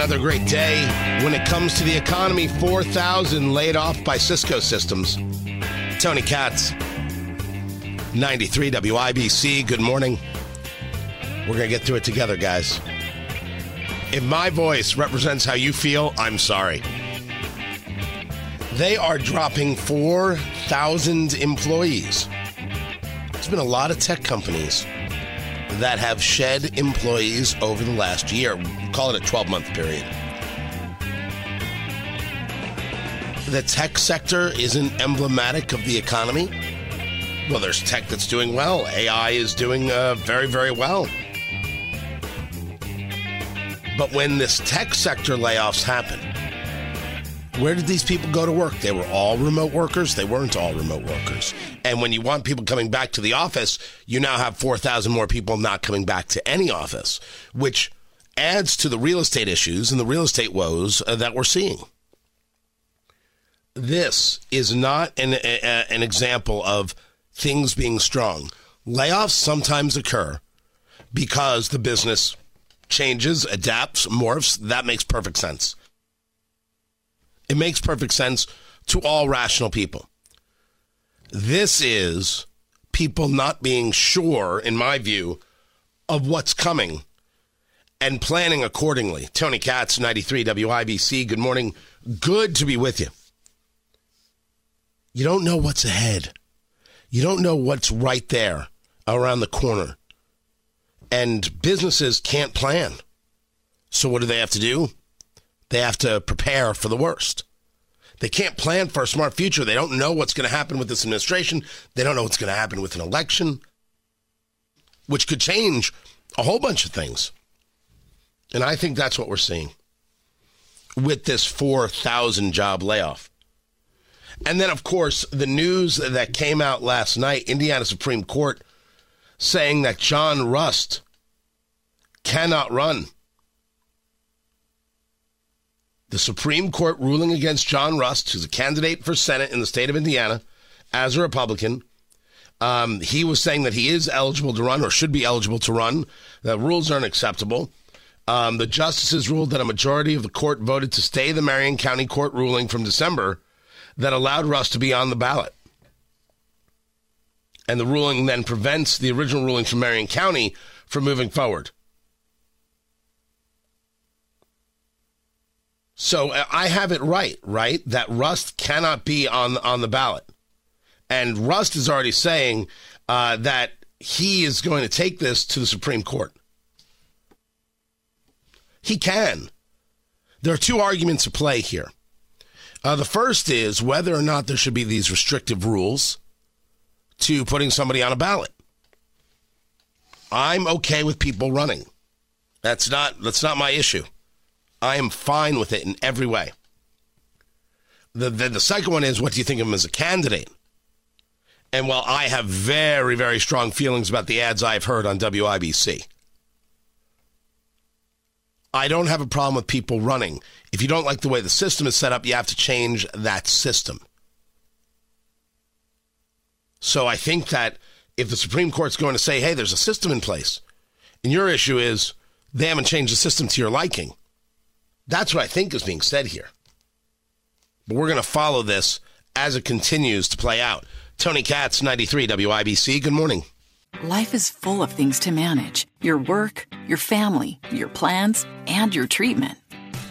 Another great day when it comes to the economy. 4,000 laid off by Cisco Systems. Tony Katz, 93 WIBC. Good morning. We're going to get through it together, guys. If my voice represents how you feel, I'm sorry. They are dropping 4,000 employees. There's been a lot of tech companies that have shed employees over the last year. Call it a 12 month period. The tech sector isn't emblematic of the economy. Well, there's tech that's doing well. AI is doing uh, very, very well. But when this tech sector layoffs happen, where did these people go to work? They were all remote workers. They weren't all remote workers. And when you want people coming back to the office, you now have 4,000 more people not coming back to any office, which adds to the real estate issues and the real estate woes uh, that we're seeing. This is not an, a, an example of things being strong. Layoffs sometimes occur because the business changes, adapts, morphs. That makes perfect sense. It makes perfect sense to all rational people. This is people not being sure, in my view, of what's coming and planning accordingly. Tony Katz, 93 WIBC. Good morning. Good to be with you. You don't know what's ahead. You don't know what's right there around the corner. And businesses can't plan. So what do they have to do? They have to prepare for the worst. They can't plan for a smart future. They don't know what's going to happen with this administration. They don't know what's going to happen with an election, which could change a whole bunch of things. And I think that's what we're seeing with this 4,000 job layoff. And then, of course, the news that came out last night Indiana Supreme Court saying that John Rust cannot run. The Supreme Court ruling against John Rust, who's a candidate for Senate in the state of Indiana as a Republican. Um, he was saying that he is eligible to run or should be eligible to run. The rules aren't acceptable. Um, the justices ruled that a majority of the court voted to stay the Marion County Court ruling from December that allowed Rust to be on the ballot. And the ruling then prevents the original ruling from Marion County from moving forward. So uh, I have it right, right? That Rust cannot be on on the ballot, and Rust is already saying uh, that he is going to take this to the Supreme Court. He can. There are two arguments at play here. Uh, the first is whether or not there should be these restrictive rules to putting somebody on a ballot. I'm okay with people running. That's not that's not my issue. I am fine with it in every way. The, the, the second one is what do you think of him as a candidate? And while I have very, very strong feelings about the ads I've heard on WIBC, I don't have a problem with people running. If you don't like the way the system is set up, you have to change that system. So I think that if the Supreme Court's going to say, hey, there's a system in place, and your issue is they haven't changed the system to your liking, that's what I think is being said here. But we're going to follow this as it continues to play out. Tony Katz, 93 WIBC. Good morning. Life is full of things to manage your work, your family, your plans, and your treatment.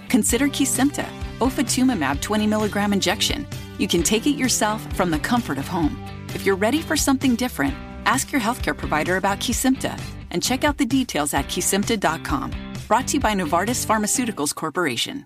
Consider Kesimpta, ofatumumab 20 milligram injection. You can take it yourself from the comfort of home. If you're ready for something different, ask your healthcare provider about Kesimpta. and check out the details at Kesimpta.com. Brought to you by Novartis Pharmaceuticals Corporation.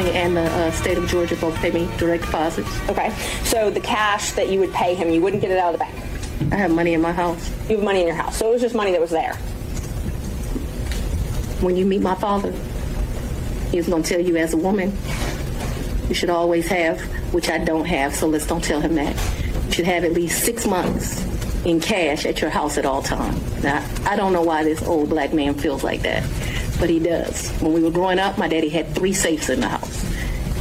County and the uh, state of Georgia both pay me direct deposits. Okay. So the cash that you would pay him, you wouldn't get it out of the bank. I have money in my house. You have money in your house. So it was just money that was there. When you meet my father, he's going to tell you as a woman, you should always have, which I don't have, so let's don't tell him that. You should have at least six months in cash at your house at all times. Now, I don't know why this old black man feels like that, but he does. When we were growing up, my daddy had three safes in the house.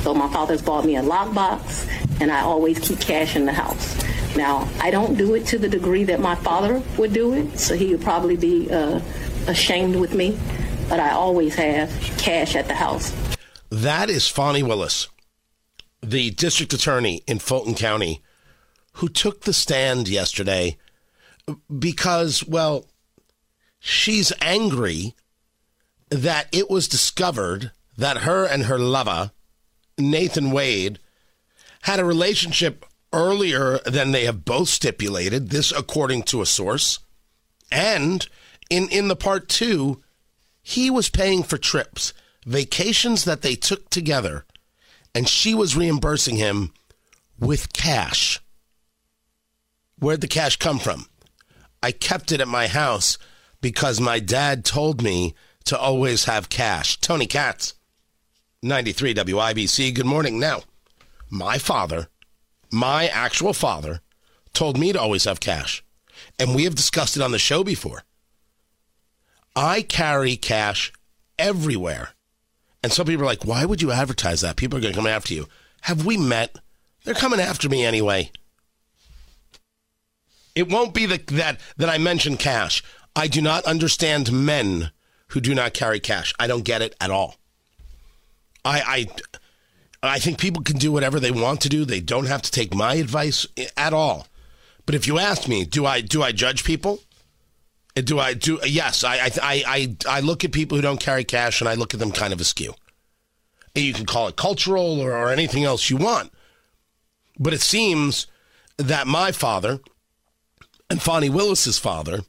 So my father's bought me a lockbox, and I always keep cash in the house. Now, I don't do it to the degree that my father would do it, so he would probably be uh, ashamed with me, but I always have cash at the house. That is Fani Willis, the district attorney in Fulton County, who took the stand yesterday because, well, she's angry that it was discovered that her and her lover, Nathan Wade, had a relationship earlier than they have both stipulated, this according to a source. And in, in the part two, he was paying for trips, vacations that they took together, and she was reimbursing him with cash. Where'd the cash come from? I kept it at my house because my dad told me to always have cash. Tony Katz, 93 WIBC. Good morning. Now, my father, my actual father, told me to always have cash. And we have discussed it on the show before. I carry cash everywhere. And some people are like, why would you advertise that? People are going to come after you. Have we met? They're coming after me anyway. It won't be the, that that I mention cash. I do not understand men who do not carry cash. I don't get it at all. I I I think people can do whatever they want to do. They don't have to take my advice at all. But if you ask me, do I do I judge people? Do I do? Yes, I I I I look at people who don't carry cash and I look at them kind of askew. And you can call it cultural or, or anything else you want, but it seems that my father and Fani Willis's father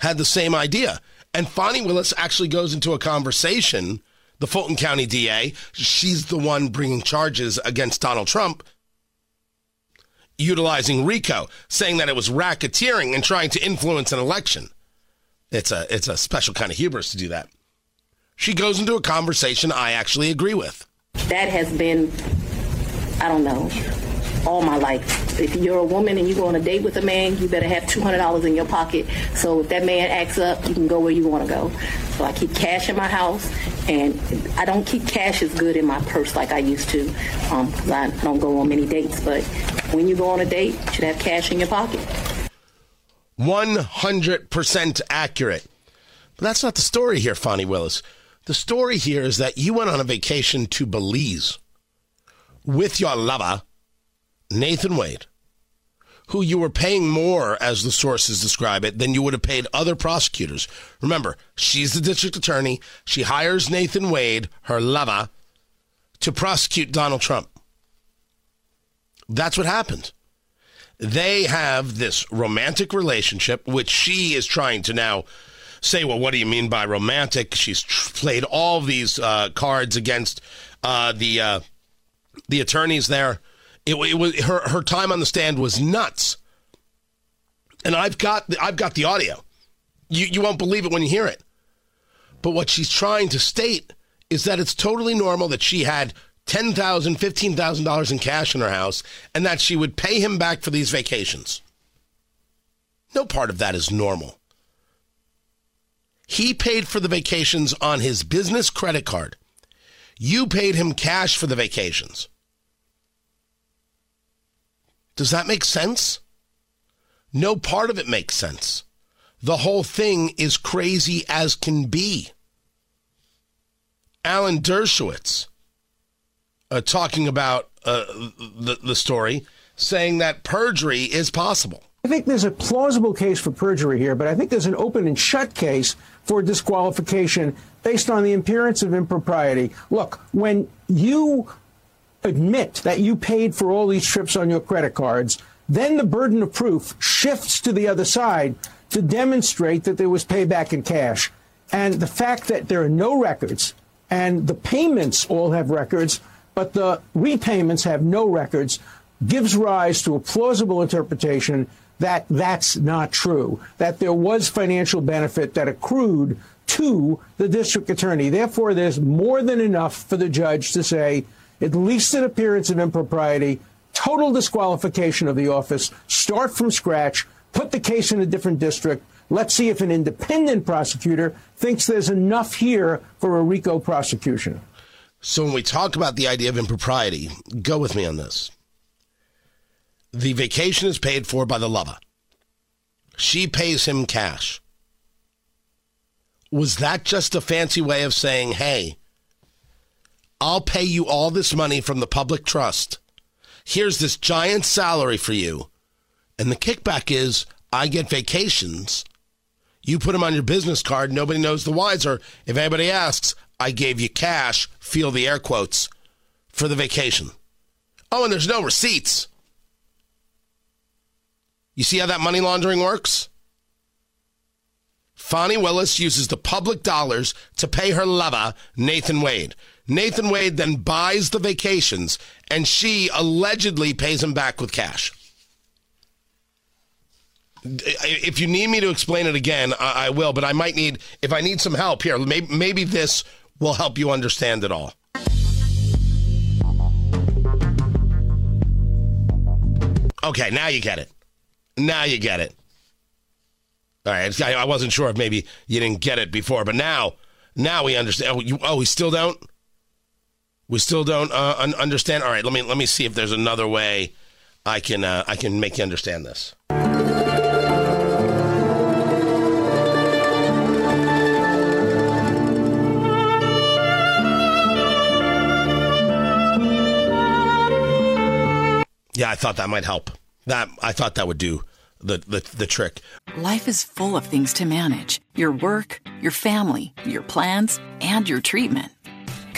had the same idea. And Fani Willis actually goes into a conversation. The Fulton County DA, she's the one bringing charges against Donald Trump utilizing RICO, saying that it was racketeering and trying to influence an election. It's a it's a special kind of hubris to do that. She goes into a conversation I actually agree with. That has been, I don't know, all my life. If you're a woman and you go on a date with a man, you better have $200 in your pocket. So if that man acts up, you can go where you want to go. So I keep cash in my house, and I don't keep cash as good in my purse like I used to, um, because I don't go on many dates. But when you go on a date, you should have cash in your pocket. 100% accurate. But that's not the story here, Fani Willis. The story here is that you went on a vacation to Belize with your lover, Nathan Wade, who you were paying more, as the sources describe it, than you would have paid other prosecutors. Remember, she's the district attorney. She hires Nathan Wade, her lover, to prosecute Donald Trump. That's what happened. They have this romantic relationship, which she is trying to now say, well, what do you mean by romantic? She's tr- played all these uh, cards against uh, the uh, the attorneys there. It, it, was her her time on the stand was nuts, and I've got the, I've got the audio. You you won't believe it when you hear it. But what she's trying to state is that it's totally normal that she had $10,000, $15,000 in cash in her house and that she would pay him back for these vacations. No part of that is normal. He paid for the vacations on his business credit card. You paid him cash for the vacations. Does that make sense? No part of it makes sense. The whole thing is crazy as can be. Alan Dershowitz uh, talking about uh, the, the story, saying that perjury is possible. I think there's a plausible case for perjury here, but I think there's an open and shut case for disqualification based on the appearance of impropriety. Look, when you admit that you paid for all these trips on your credit cards, then the burden of proof shifts to the other side to demonstrate that there was payback in cash. And the fact that there are no records and the payments all have records, but the repayments have no records, gives rise to a plausible interpretation that that's not true, that there was financial benefit that accrued to the district attorney. Therefore, there's more than enough for the judge to say at least an appearance of impropriety, total disqualification of the office, start from scratch, put the case in a different district. Let's see if an independent prosecutor thinks there's enough here for a RICO prosecution. So when we talk about the idea of impropriety, go with me on this. The vacation is paid for by the lover. She pays him cash. Was that just a fancy way of saying, hey, I'll pay you all this money from the public trust. Here's this giant salary for you. And the kickback is I get vacations. You put them on your business card. Nobody knows the wiser. If anybody asks, I gave you cash, feel the air quotes, for the vacation. Oh, and there's no receipts. You see how that money laundering works? Fani Willis uses the public dollars to pay her lover, Nathan Wade. Nathan Wade then buys the vacations, and she allegedly pays him back with cash. If you need me to explain it again, I, I will, but I might need, if I need some help here, maybe, maybe this will help you understand it all. Okay, now you get it. Now you get it. All right, I wasn't sure if maybe you didn't get it before, but now, now we understand. Oh, you, oh we still don't. We still don't uh, un- understand. All right, let me let me see if there's another way I can uh, I can make you understand this. Yeah, I thought that might help. That I thought that would do the, the, the trick. Life is full of things to manage your work, your family, your plans, and your treatment.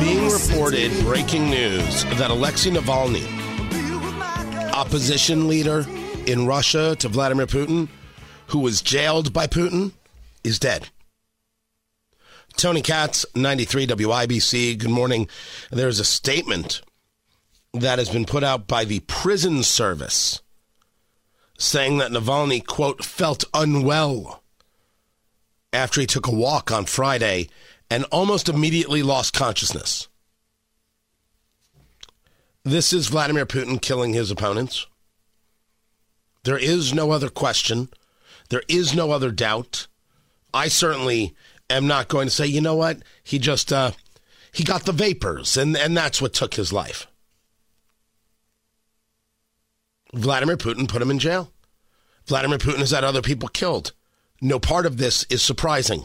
Being reported, breaking news, that Alexei Navalny, opposition leader in Russia to Vladimir Putin, who was jailed by Putin, is dead. Tony Katz, 93 WIBC. Good morning. There's a statement that has been put out by the prison service saying that Navalny, quote, felt unwell after he took a walk on Friday and almost immediately lost consciousness. This is Vladimir Putin killing his opponents. There is no other question. There is no other doubt. I certainly am not going to say, you know what? He just uh, he got the vapors, and, and that's what took his life. Vladimir Putin put him in jail. Vladimir Putin has had other people killed. No part of this is surprising.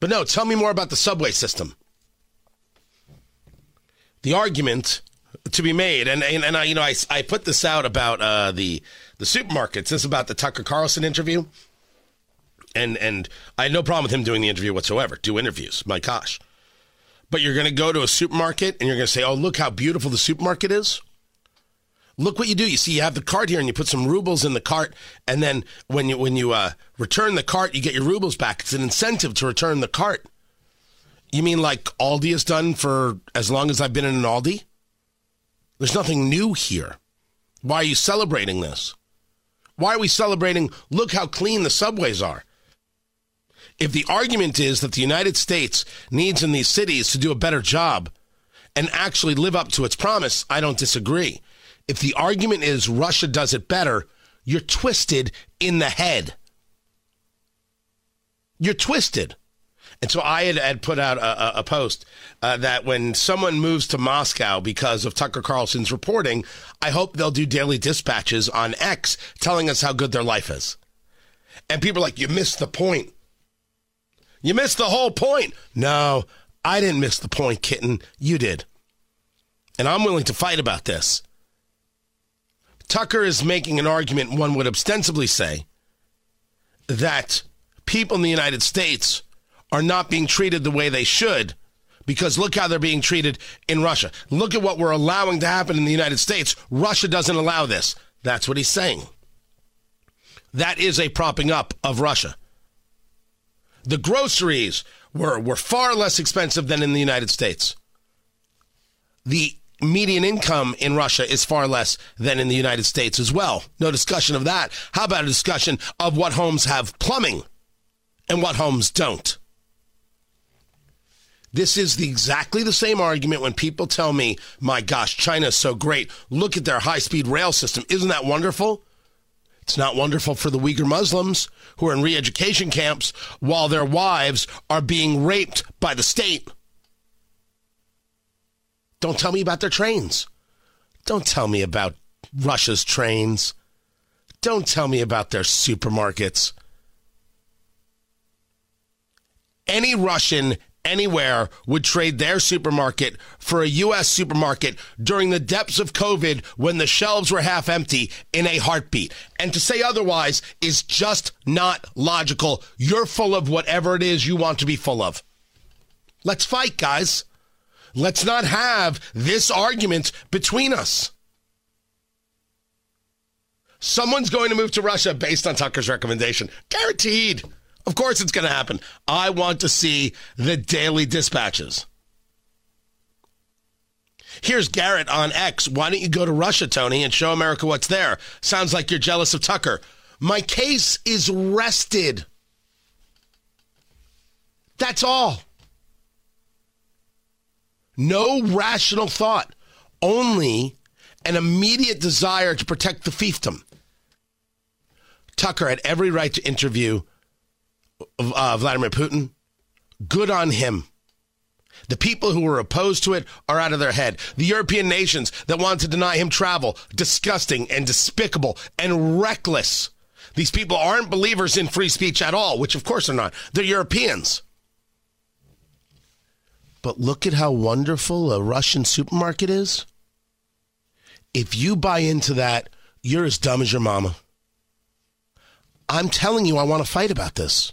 But no, tell me more about the subway system. The argument to be made, and and, and I, you know, I, I put this out about uh, the the supermarkets. This is about the Tucker Carlson interview, and and I had no problem with him doing the interview whatsoever. Do interviews, my gosh. But you're going to go to a supermarket and you're going to say, "Oh, look how beautiful the supermarket is." Look what you do. You see, you have the cart here, and you put some rubles in the cart, and then when you when you uh, return the cart, you get your rubles back. It's an incentive to return the cart. You mean like Aldi has done for as long as I've been in an Aldi? There's nothing new here. Why are you celebrating this? Why are we celebrating? Look how clean the subways are. If the argument is that the United States needs in these cities to do a better job and actually live up to its promise, I don't disagree. If the argument is Russia does it better, you're twisted in the head. You're twisted. And so I had, had put out a, a post uh, that when someone moves to Moscow because of Tucker Carlson's reporting, I hope they'll do daily dispatches on X telling us how good their life is. And people are like, you missed the point. You missed the whole point. No, I didn't miss the point, kitten. You did. And I'm willing to fight about this. Tucker is making an argument, one would ostensibly say, that people in the United States are not being treated the way they should because look how they're being treated in Russia. Look at what we're allowing to happen in the United States. Russia doesn't allow this. That's what he's saying. That is a propping up of Russia. The groceries were, were far less expensive than in the United States. The median income in Russia is far less than in the United States as well. No discussion of that. How about a discussion of what homes have plumbing and what homes don't? This is the, exactly the same argument when people tell me, my gosh, China's so great. Look at their high speed rail system. Isn't that wonderful? It's not wonderful for the Uyghur Muslims who are in re education camps while their wives are being raped by the state. Don't tell me about their trains. Don't tell me about Russia's trains. Don't tell me about their supermarkets. Any Russian anywhere would trade their supermarket for a U.S. supermarket during the depths of COVID when the shelves were half empty in a heartbeat. And to say otherwise is just not logical. You're full of whatever it is you want to be full of. Let's fight, guys. Let's not have this argument between us. Someone's going to move to Russia based on Tucker's recommendation. Guaranteed. Of course it's going to happen. I want to see the daily dispatches. Here's Garrett on X. Why don't you go to Russia, Tony, and show America what's there? Sounds like you're jealous of Tucker. My case is rested. That's all. No rational thought, only an immediate desire to protect the fiefdom. Tucker had every right to interview uh, Vladimir Putin. Good on him. The people who were opposed to it are out of their head. The European nations that want to deny him travel, disgusting and despicable and reckless. These people aren't believers in free speech at all, which of course they're not. They're Europeans. But look at how wonderful a Russian supermarket is. If you buy into that, you're as dumb as your mama. I'm telling you, I want to fight about this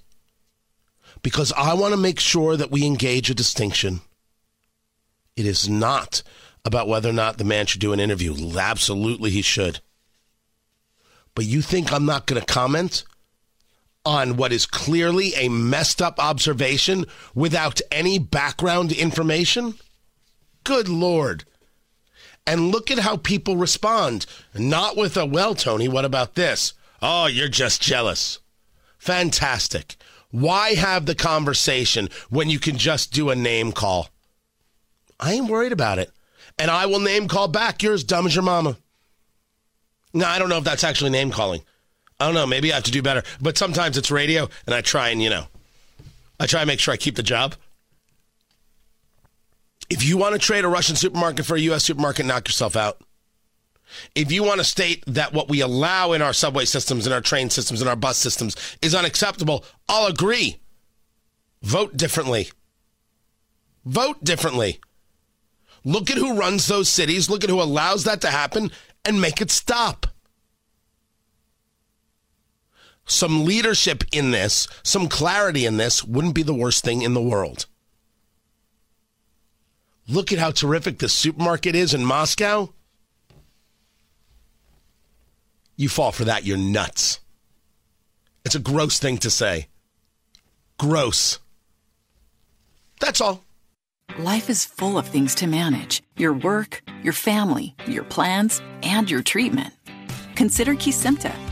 because I want to make sure that we engage a distinction. It is not about whether or not the man should do an interview. Absolutely, he should. But you think I'm not going to comment on what is clearly a messed up observation without any background information? Good Lord. And look at how people respond. Not with a, well, Tony, what about this? Oh, you're just jealous. Fantastic. Why have the conversation when you can just do a name call? I ain't worried about it. And I will name call back. You're as dumb as your mama. Now, I don't know if that's actually name calling. I don't know. Maybe I have to do better. But sometimes it's radio, and I try and, you know, I try and make sure I keep the job. If you want to trade a Russian supermarket for a U.S. supermarket, knock yourself out. If you want to state that what we allow in our subway systems, in our train systems, in our bus systems is unacceptable, I'll agree. Vote differently. Vote differently. Look at who runs those cities, look at who allows that to happen, and make it stop. Some leadership in this, some clarity in this wouldn't be the worst thing in the world. Look at how terrific the supermarket is in Moscow. You fall for that, you're nuts. It's a gross thing to say. Gross. That's all. Life is full of things to manage your work, your family, your plans, and your treatment. Consider Kesimpta,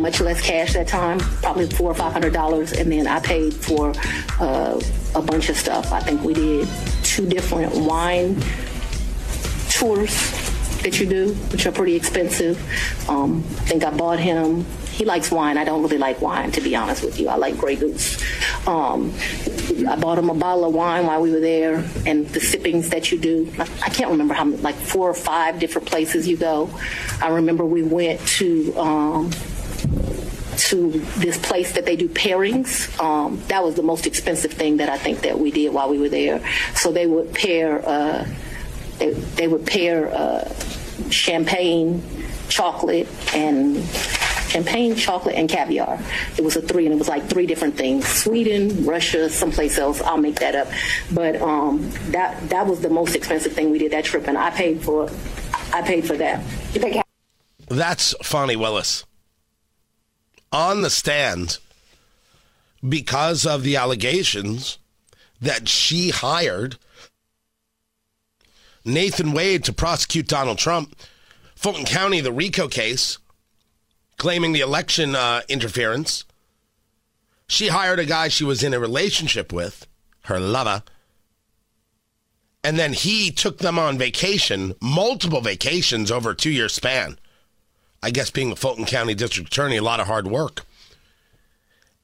Much less cash that time, probably four or five hundred dollars, and then I paid for uh, a bunch of stuff. I think we did two different wine tours that you do, which are pretty expensive. Um, I think I bought him. He likes wine. I don't really like wine, to be honest with you. I like Grey Goose. Um, I bought him a bottle of wine while we were there, and the sippings that you do. I can't remember how many, like four or five different places you go. I remember we went to. Um, to this place that they do pairings. Um, that was the most expensive thing that I think that we did while we were there. So they would pair, uh, they, they would pair uh, champagne, chocolate, and champagne, chocolate, and caviar. It was a three, and it was like three different things: Sweden, Russia, someplace else. I'll make that up. But um, that that was the most expensive thing we did that trip, and I paid for, I paid for that. That's Fani Willis on the stand because of the allegations that she hired Nathan Wade to prosecute Donald Trump. Fulton County, the RICO case, claiming the election uh, interference. She hired a guy she was in a relationship with, her lover, and then he took them on vacation, multiple vacations over a two year span. I guess being a Fulton County District Attorney, a lot of hard work.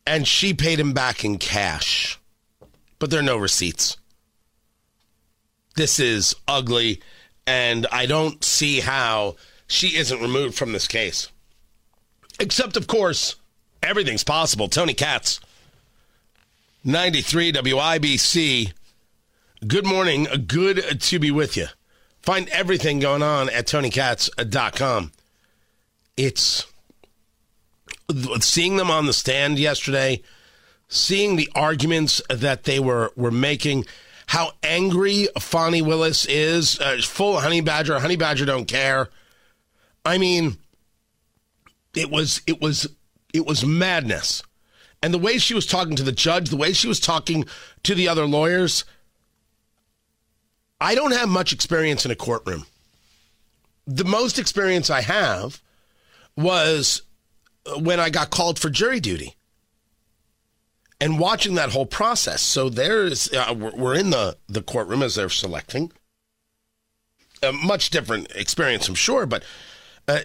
And she paid him back in cash, but there are no receipts. This is ugly, and I don't see how she isn't removed from this case. Except, of course, everything's possible. Tony Katz, 93 WIBC. Good morning. Good to be with you. Find everything going on at tonykatz.com it's seeing them on the stand yesterday, seeing the arguments that they were were making, how angry Fani Willis is, uh, full honey badger, honey badger don't care. I mean, it was it was it was madness. And the way she was talking to the judge, the way she was talking to the other lawyers, I don't have much experience in a courtroom. The most experience I have was when I got called for jury duty and watching that whole process. So there's, uh, we're in the, the courtroom as they're selecting. A much different experience, I'm sure, but uh,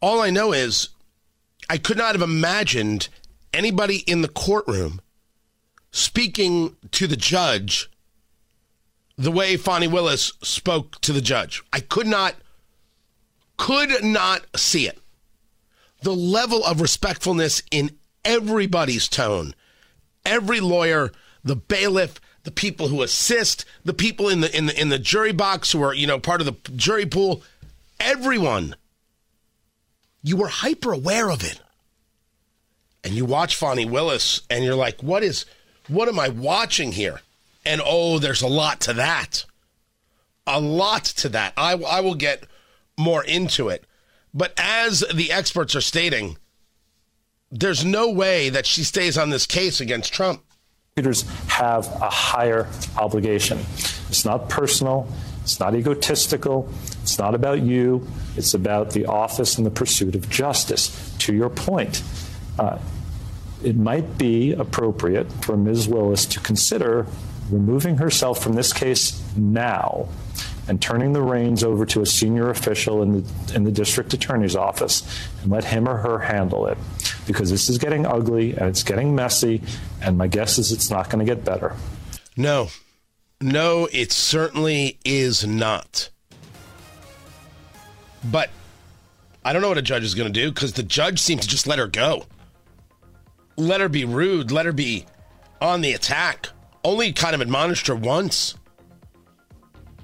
all I know is I could not have imagined anybody in the courtroom speaking to the judge the way Fani Willis spoke to the judge. I could not, could not see it the level of respectfulness in everybody's tone. Every lawyer, the bailiff, the people who assist, the people in the in the in the jury box who are, you know, part of the jury pool, everyone. You were hyper aware of it. and you watch Fani Willis, and you're like, what is, what am I watching here? And oh, there's a lot to that. A lot to that. I, I will get more into it. But as the experts are stating, there's no way that she stays on this case against Trump. Prosecutors have a higher obligation. It's not personal, it's not egotistical, it's not about you, it's about the office and the pursuit of justice. To your point, uh, it might be appropriate for Ms. Willis to consider removing herself from this case now and turning the reins over to a senior official in the, in the district attorney's office and let him or her handle it. Because this is getting ugly and it's getting messy, and my guess is it's not going to get better. No, no, it certainly is not. But I don't know what a judge is going to do because the judge seems to just let her go. Let her be rude, let her be on the attack. Only kind of admonished her once.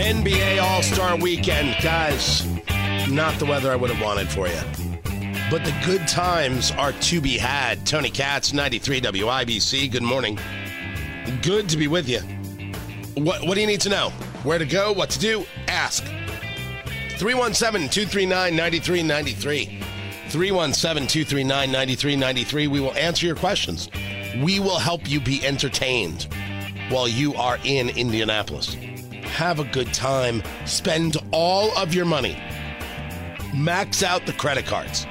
NBA All Star Weekend, guys. Not the weather I would have wanted for you. But the good times are to be had. Tony Katz, 93 WIBC. Good morning. Good to be with you. What, what do you need to know? Where to go? What to do? Ask. 317 239 9393. 317 239 9393. We will answer your questions. We will help you be entertained while you are in Indianapolis. Have a good time. Spend all of your money. Max out the credit cards.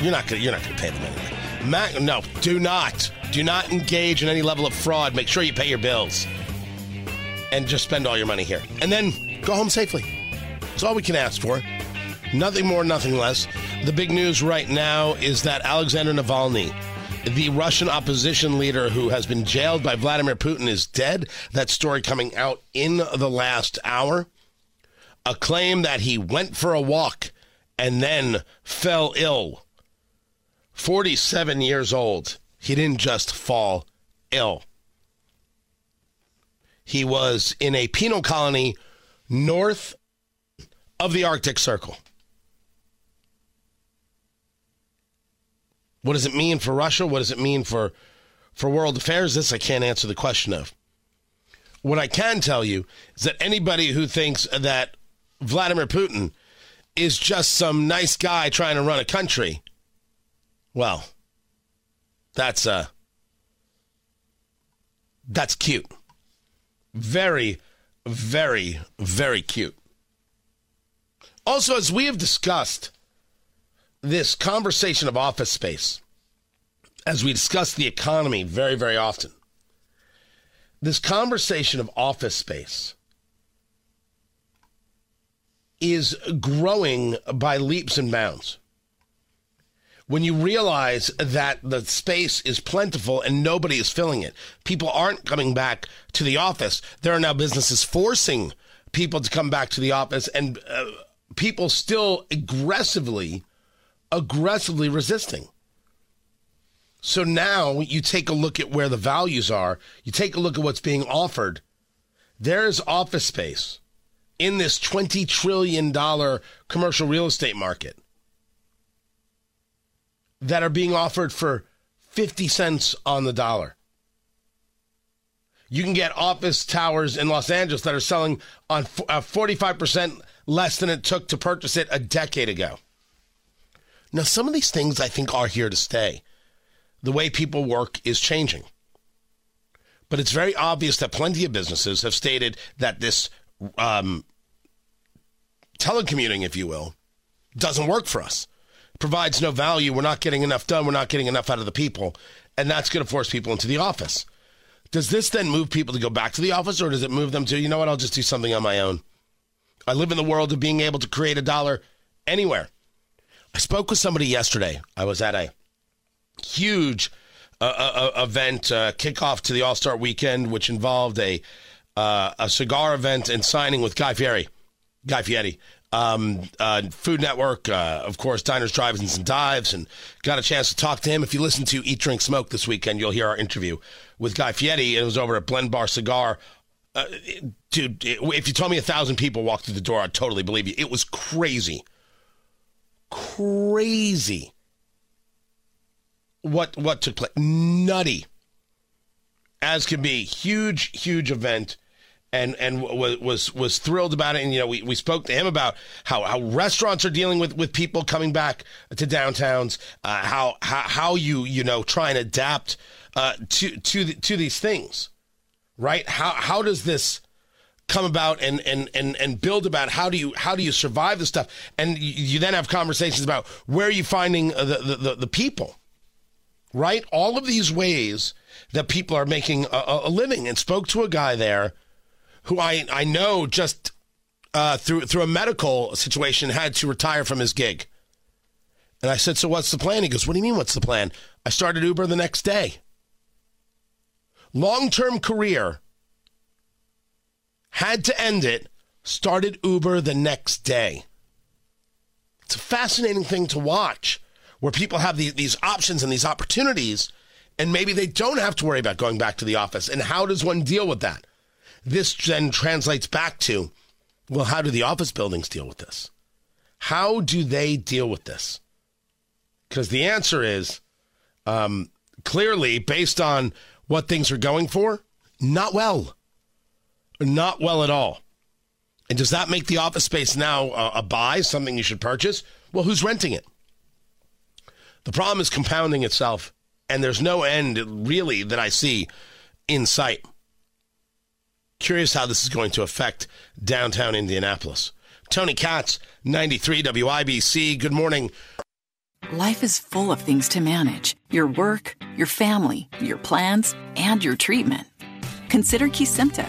You're not gonna you're not gonna pay them anyway. Ma- no, do not. Do not engage in any level of fraud. Make sure you pay your bills. And just spend all your money here. And then go home safely. That's all we can ask for. Nothing more, nothing less. The big news right now is that Alexander Navalny, the Russian opposition leader who has been jailed by Vladimir Putin, is dead. That story coming out in the last hour. A claim that he went for a walk and then fell ill. 47 years old. He didn't just fall ill. He was in a penal colony north of the Arctic Circle. What does it mean for Russia? What does it mean for, for world affairs? This I can't answer the question of. What I can tell you is that anybody who thinks that Vladimir Putin is just some nice guy trying to run a country, well, that's uh that's cute. Very, very, very cute. Also, as we have discussed this conversation of office space, as we discuss the economy very, very often, this conversation of office space is growing by leaps and bounds. When you realize that the space is plentiful and nobody is filling it, people aren't coming back to the office. There are now businesses forcing people to come back to the office, and uh, people still aggressively, aggressively resisting. So now you take a look at where the values are, you take a look at what's being offered. There's office space in this $20 trillion commercial real estate market that are being offered for 50 cents on the dollar. You can get office towers in Los Angeles that are selling on uh, 45% less than it took to purchase it a decade ago. Now, some of these things I think are here to stay. The way people work is changing. But it's very obvious that plenty of businesses have stated that this um, telecommuting, if you will, doesn't work for us. Provides no value. We're not getting enough done. We're not getting enough out of the people. And that's going to force people into the office. Does this then move people to go back to the office or does it move them to, you know what, I'll just do something on my own? I live in the world of being able to create a dollar anywhere. I spoke with somebody yesterday. I was at a huge uh, uh, uh event, uh, kickoff to the All Star weekend, which involved a, uh, a cigar event and signing with Guy Fieri. Guy Fieri um, Food Network, of course, Diners, Drive-Ins, and Dives, and got a chance to talk to him. If you listen to Eat, Drink, Smoke this weekend, you'll hear our interview with Guy Fieri. It was over at Blend Bar Cigar. Dude, if you told me a thousand people walked through the door, I'd totally believe you. It was crazy, crazy. What what took place? Nutty, as can be. Huge, huge event and and was was was thrilled about it. And you know, we, we spoke to him about how, how restaurants are dealing with, with people coming back to downtowns, uh, how, how how you you know try and adapt uh, to to the, to these things, right? How how does this come about and and and and build about how do you how do you survive the stuff? And you, you then have conversations about where are you finding the, the, the, the people, right? All of these ways that people are making a, a living. And spoke to a guy there who I, I know just uh, through through a medical situation had to retire from his gig. And I said, "So what's the plan?" He goes, "What do you mean? What's the plan?" I started Uber the next day. Long term career. Had to end it. Started Uber the next day. It's a fascinating thing to watch, where people have these, these options and these opportunities, and maybe they don't have to worry about going back to the office. And how does one deal with that? This then translates back to well, how do the office buildings deal with this? How do they deal with this? Because the answer is um, clearly, based on what things are going for, not well. Not well at all. And does that make the office space now a, a buy, something you should purchase? Well, who's renting it? The problem is compounding itself, and there's no end really that I see in sight. Curious how this is going to affect downtown Indianapolis. Tony Katz, 93 WIBC. Good morning. Life is full of things to manage your work, your family, your plans, and your treatment. Consider Kesimpta,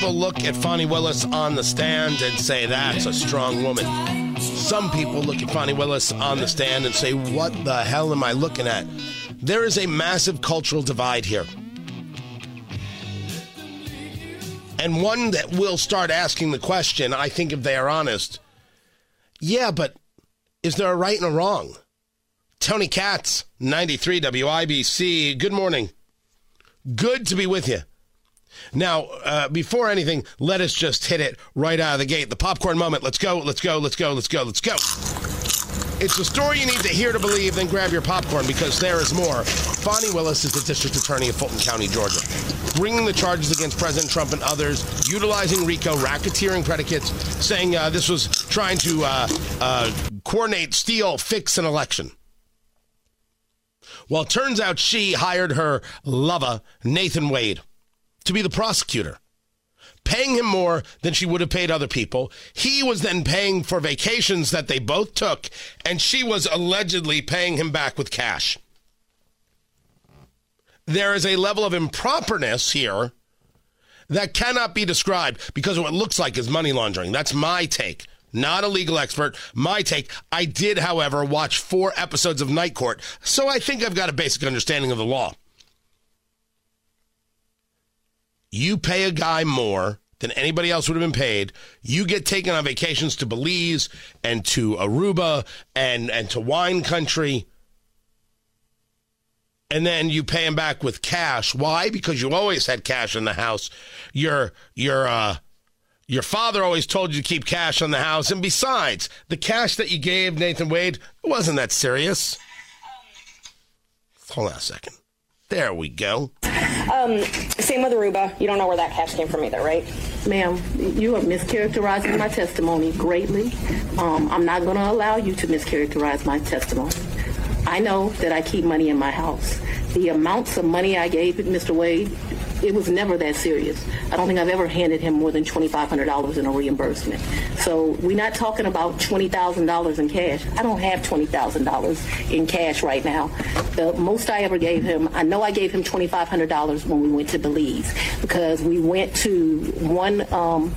People look at Fani Willis on the stand and say, that's a strong woman. Some people look at Fani Willis on the stand and say, what the hell am I looking at? There is a massive cultural divide here. And one that will start asking the question, I think, if they are honest, yeah, but is there a right and a wrong? Tony Katz, 93 WIBC. Good morning. Good to be with you. Now, uh, before anything, let us just hit it right out of the gate. The popcorn moment. Let's go, let's go, let's go, let's go, let's go. It's the story you need to hear to believe, then grab your popcorn because there is more. Fani Willis is the district attorney of Fulton County, Georgia, bringing the charges against President Trump and others, utilizing RICO, racketeering predicates, saying uh, this was trying to uh, uh, coordinate, steal, fix an election. Well, turns out she hired her lover, Nathan Wade to be the prosecutor. paying him more than she would have paid other people. He was then paying for vacations that they both took, and she was allegedly paying him back with cash. There is a level of improperness here that cannot be described because what looks like is money laundering. That's my take. Not a legal expert. My take. I did, however, watch four episodes of Night Court, so I think I've got a basic understanding of the law. You pay a guy more than anybody else would have been paid. You get taken on vacations to Belize and to Aruba and, and to wine country. And then you pay him back with cash. Why? Because you always had cash in the house. Your your uh your father always told you to keep cash on the house. And besides, the cash that you gave Nathan Wade wasn't that serious. Hold on a second. There we go. Um, same with Aruba. You don't know where that cash came from either, right? Ma'am, you are mischaracterizing my testimony greatly. Um, I'm not going to allow you to mischaracterize my testimony. I know that I keep money in my house. The amounts of money I gave Mr. Wade, it was never that serious. I don't think I've ever handed him more than $2,500 in a reimbursement. So we're not talking about $20,000 in cash. I don't have $20,000 in cash right now. The most I ever gave him, I know I gave him $2,500 when we went to Belize because we went to one um,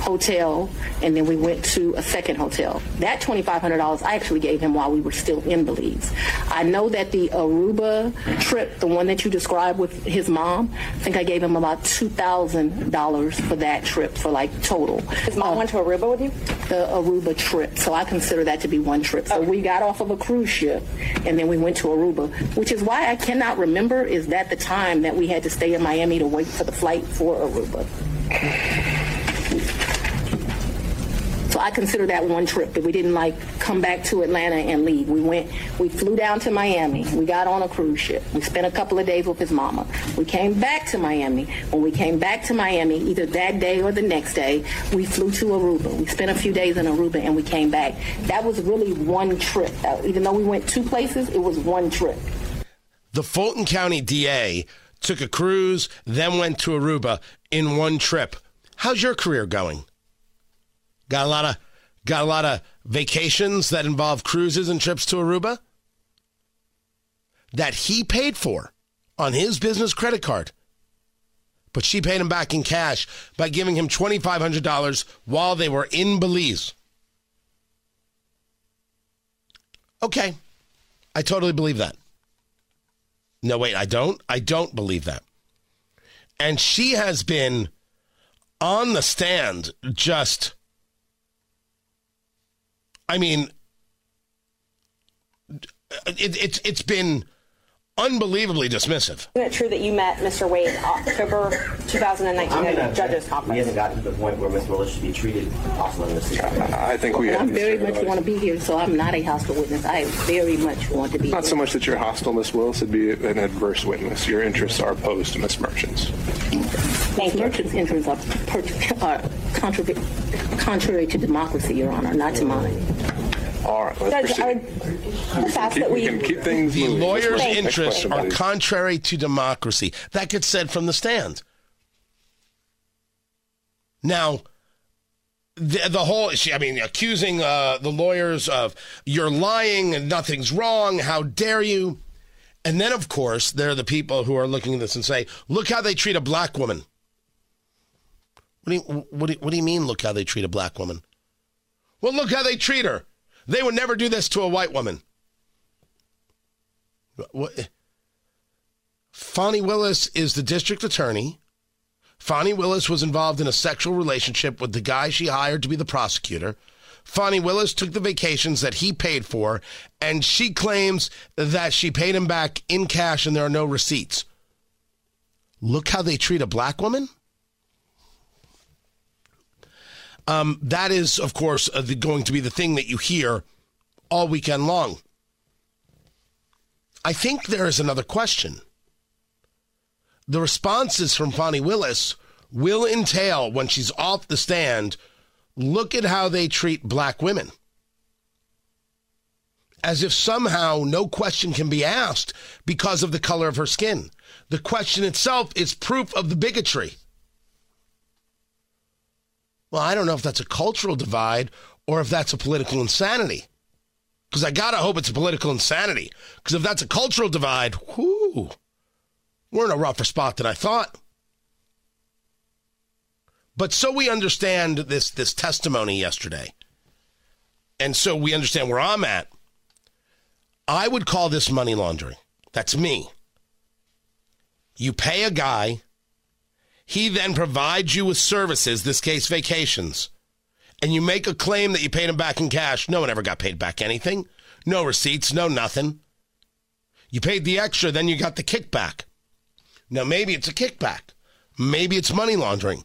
hotel and then we went to a second hotel. That $2,500 I actually gave him while we were still in Belize. I know that the Aruba trip, the one that you described with his mom, I think I gave him about $2,000 for that trip for like total. His mom Uh, went to Aruba with you? the Aruba trip. So I consider that to be one trip. So we got off of a cruise ship and then we went to Aruba, which is why I cannot remember is that the time that we had to stay in Miami to wait for the flight for Aruba. I consider that one trip that we didn't like come back to Atlanta and leave. We went, we flew down to Miami. We got on a cruise ship. We spent a couple of days with his mama. We came back to Miami. When we came back to Miami, either that day or the next day, we flew to Aruba. We spent a few days in Aruba and we came back. That was really one trip. Uh, Even though we went two places, it was one trip. The Fulton County DA took a cruise, then went to Aruba in one trip. How's your career going? Got a lot of got a lot of vacations that involve cruises and trips to Aruba that he paid for on his business credit card. But she paid him back in cash by giving him $2500 while they were in Belize. Okay. I totally believe that. No, wait, I don't. I don't believe that. And she has been on the stand just. I mean, it, it's it's been unbelievably dismissive. Isn't it true that you met Mr. Wade October 2019 I'm at the judges He conference? hasn't gotten to the point where Ms. Willis should be treated also in this. I think we I very much want to be here, so I'm not a hostile witness. I very much want to be Not here. so much that you're hostile, Miss Willis, it'd be an adverse witness. Your interests are opposed to Miss Merchant's. Ms. Merchant's interests are, per- are contrary, contrary to democracy, Your Honor, not to mine. All right, let's Judge, I proceed. would just ask Keep- that we we. can keep things The moving. lawyer's Next interests question, are please. contrary to democracy. That gets said from the stand. Now, the, the whole, she- I mean, accusing uh, the lawyers of you're lying and nothing's wrong. How dare you? And then, of course, there are the people who are looking at this and say, look how they treat a black woman. What do you, what do you, what do you mean, look how they treat a black woman? Well, look how they treat her. They would never do this to a white woman. What? Fani Willis is the district attorney. Fani Willis was involved in a sexual relationship with the guy she hired to be the prosecutor. Fani Willis took the vacations that he paid for, and she claims that she paid him back in cash and there are no receipts. Look how they treat a black woman? Um, that is, of course, uh, the, going to be the thing that you hear all weekend long. I think there is another question. The responses from Fani Willis will entail, when she's off the stand, look at how they treat black women. As if somehow no question can be asked because of the color of her skin. The question itself is proof of the bigotry. Well, I don't know if that's a cultural divide or if that's a political insanity. Because I got to hope it's a political insanity. Because if that's a cultural divide, whoo, we're in a rougher spot than I thought. But so we understand this, this testimony yesterday. And so we understand where I'm at. I would call this money laundering. That's me. You pay a guy, he then provides you with services, this case vacations, and you make a claim that you paid him back in cash. No one ever got paid back anything. No receipts, no nothing. You paid the extra, then you got the kickback. Now, maybe it's a kickback. Maybe it's money laundering.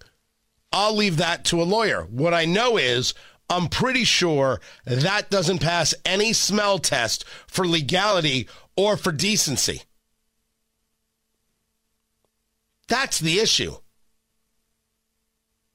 I'll leave that to a lawyer. What I know is I'm pretty sure that doesn't pass any smell test for legality or for decency. That's the issue.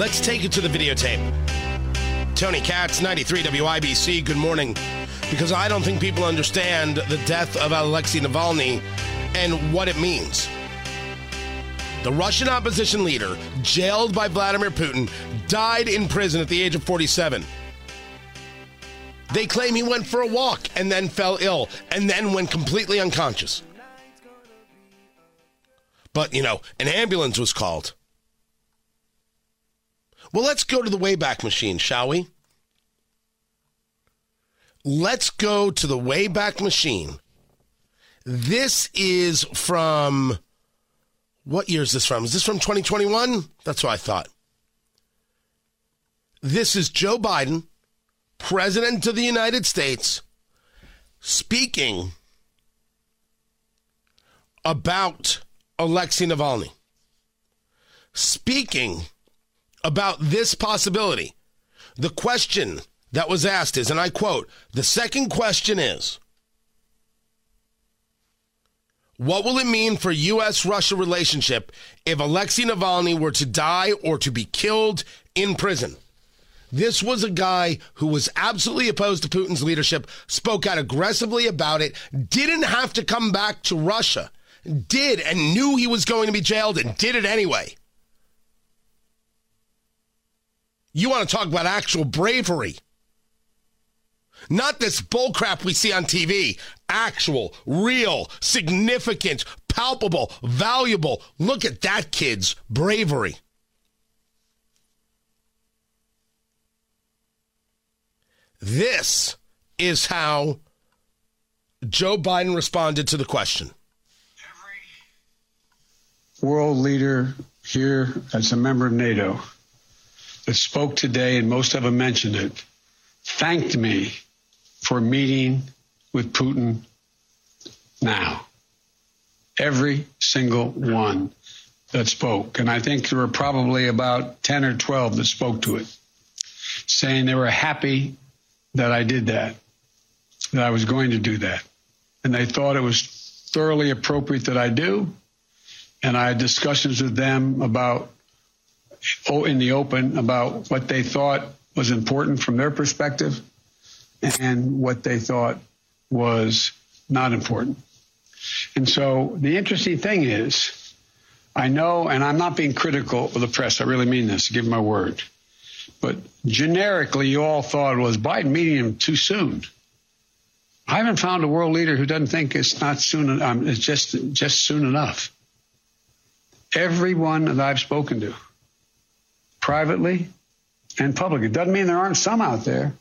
Let's take it to the videotape. Tony Katz, 93 WIBC, good morning. Because I don't think people understand the death of Alexei Navalny and what it means. The Russian opposition leader, jailed by Vladimir Putin, died in prison at the age of 47. They claim he went for a walk and then fell ill and then went completely unconscious. But, you know, an ambulance was called. Well, let's go to the Wayback Machine, shall we? Let's go to the Wayback Machine. This is from what year is this from? Is this from 2021? That's what I thought. This is Joe Biden, President of the United States, speaking about Alexei Navalny. Speaking about this possibility. The question that was asked is, and I quote, the second question is, what will it mean for U.S. Russia relationship if Alexei Navalny were to die or to be killed in prison? This was a guy who was absolutely opposed to Putin's leadership, spoke out aggressively about it, didn't have to come back to Russia, did and knew he was going to be jailed and did it anyway. You want to talk about actual bravery. Not this bullcrap we see on TV. Actual, real, significant, palpable, valuable. Look at that kid's bravery. This is how Joe Biden responded to the question. World leader here as a member of NATO that spoke today, and most of them mentioned it, thanked me for meeting with Putin now. Every single one that spoke. And I think there were probably about 10 or 12 that spoke to it, saying they were happy that I did that, that I was going to do that. And they thought it was thoroughly appropriate that I do. And I had discussions with them about, in the open, about what they thought was important from their perspective and what they thought was not important. And so the interesting thing is, I know, and I'm not being critical of the press, I really mean this, give my word. But generically, you all thought, was Biden meeting him too soon? I haven't found a world leader who doesn't think it's not soon. Um, it's just just soon enough. Everyone that I've spoken to, privately and publicly, It doesn't mean there aren't some out there,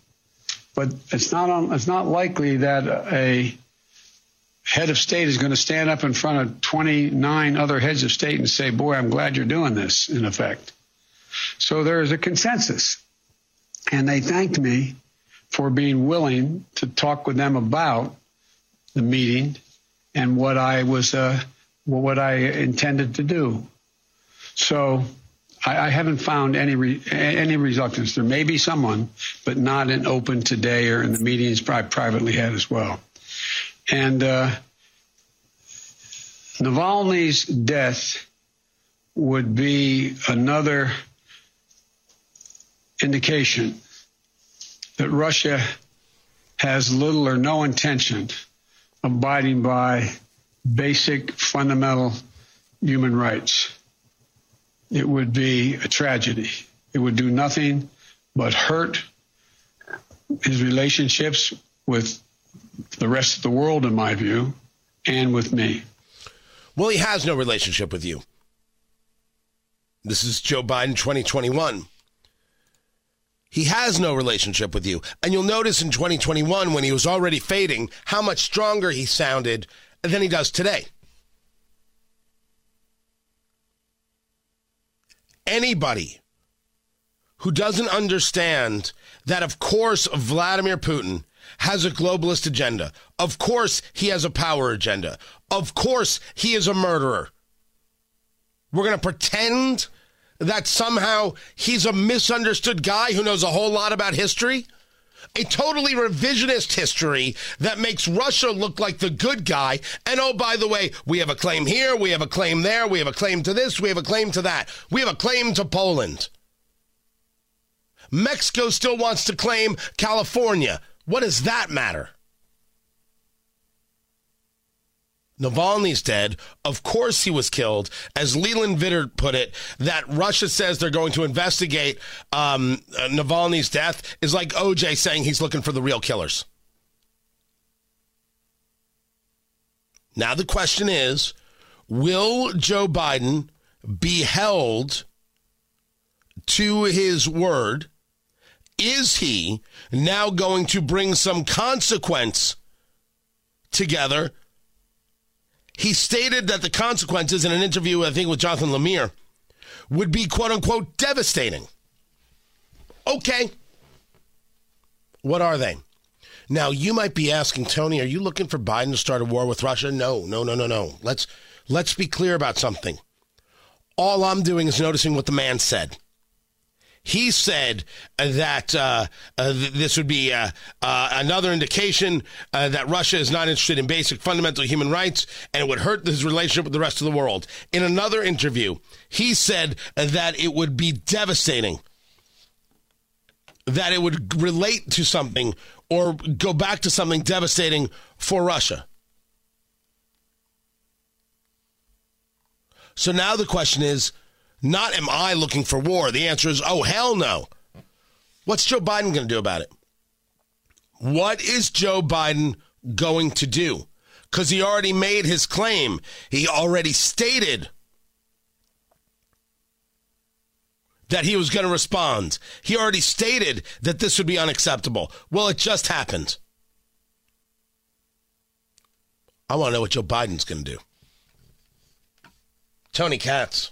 but it's not it's not likely that a head of state is going to stand up in front of 29 other heads of state and say, "Boy, I'm glad you're doing this." In effect, so there is a consensus, and they thanked me for being willing to talk with them about the meeting and what I was, uh, what I intended to do. So I, I haven't found any re, any reluctance. There may be someone, but not in open today or in the meetings I privately had as well. And uh, Navalny's death would be another indication that Russia has little or no intention of abiding by basic fundamental human rights. It would be a tragedy. It would do nothing but hurt his relationships with the rest of the world, in my view, and with me. Well, he has no relationship with you. This is Joe Biden 2021. He has no relationship with you. And you'll notice in 2021, when he was already fading, how much stronger he sounded than he does today. Anybody who doesn't understand that, of course, Vladimir Putin has a globalist agenda. Of course, he has a power agenda. Of course, he is a murderer. We're going to pretend that somehow he's a misunderstood guy who knows a whole lot about history? A totally revisionist history that makes Russia look like the good guy. And oh, by the way, we have a claim here, we have a claim there, we have a claim to this, we have a claim to that, we have a claim to Poland. Mexico still wants to claim California. What does that matter? Navalny's dead. Of course he was killed. As Leland Vittert put it, that Russia says they're going to investigate um, uh, Navalny's death is like OJ saying he's looking for the real killers. Now the question is will Joe Biden be held to his word? Is he now going to bring some consequence together? He stated that the consequences in an interview, I think, with Jonathan Lemire, would be quote unquote devastating. Okay. What are they? Now, you might be asking, Tony, are you looking for Biden to start a war with Russia? No, no, no, no, no. Let's let's be clear about something. All I'm doing is noticing what the man said. He said that uh, uh, this would be uh, uh another indication uh, that Russia is not interested in basic fundamental human rights and it would hurt his relationship with the rest of the world. In another interview, he said that it would be devastating, that it would relate to something or go back to something devastating for Russia. So now the question is not am I looking for war. The answer is, oh, hell no. What's Joe Biden going to do about it? What is Joe Biden going to do? Because he already made his claim. He already stated that he was going to respond. He already stated that this would be unacceptable. Well, it just happened. I want to know what Joe Biden's going to do. Tony Katz.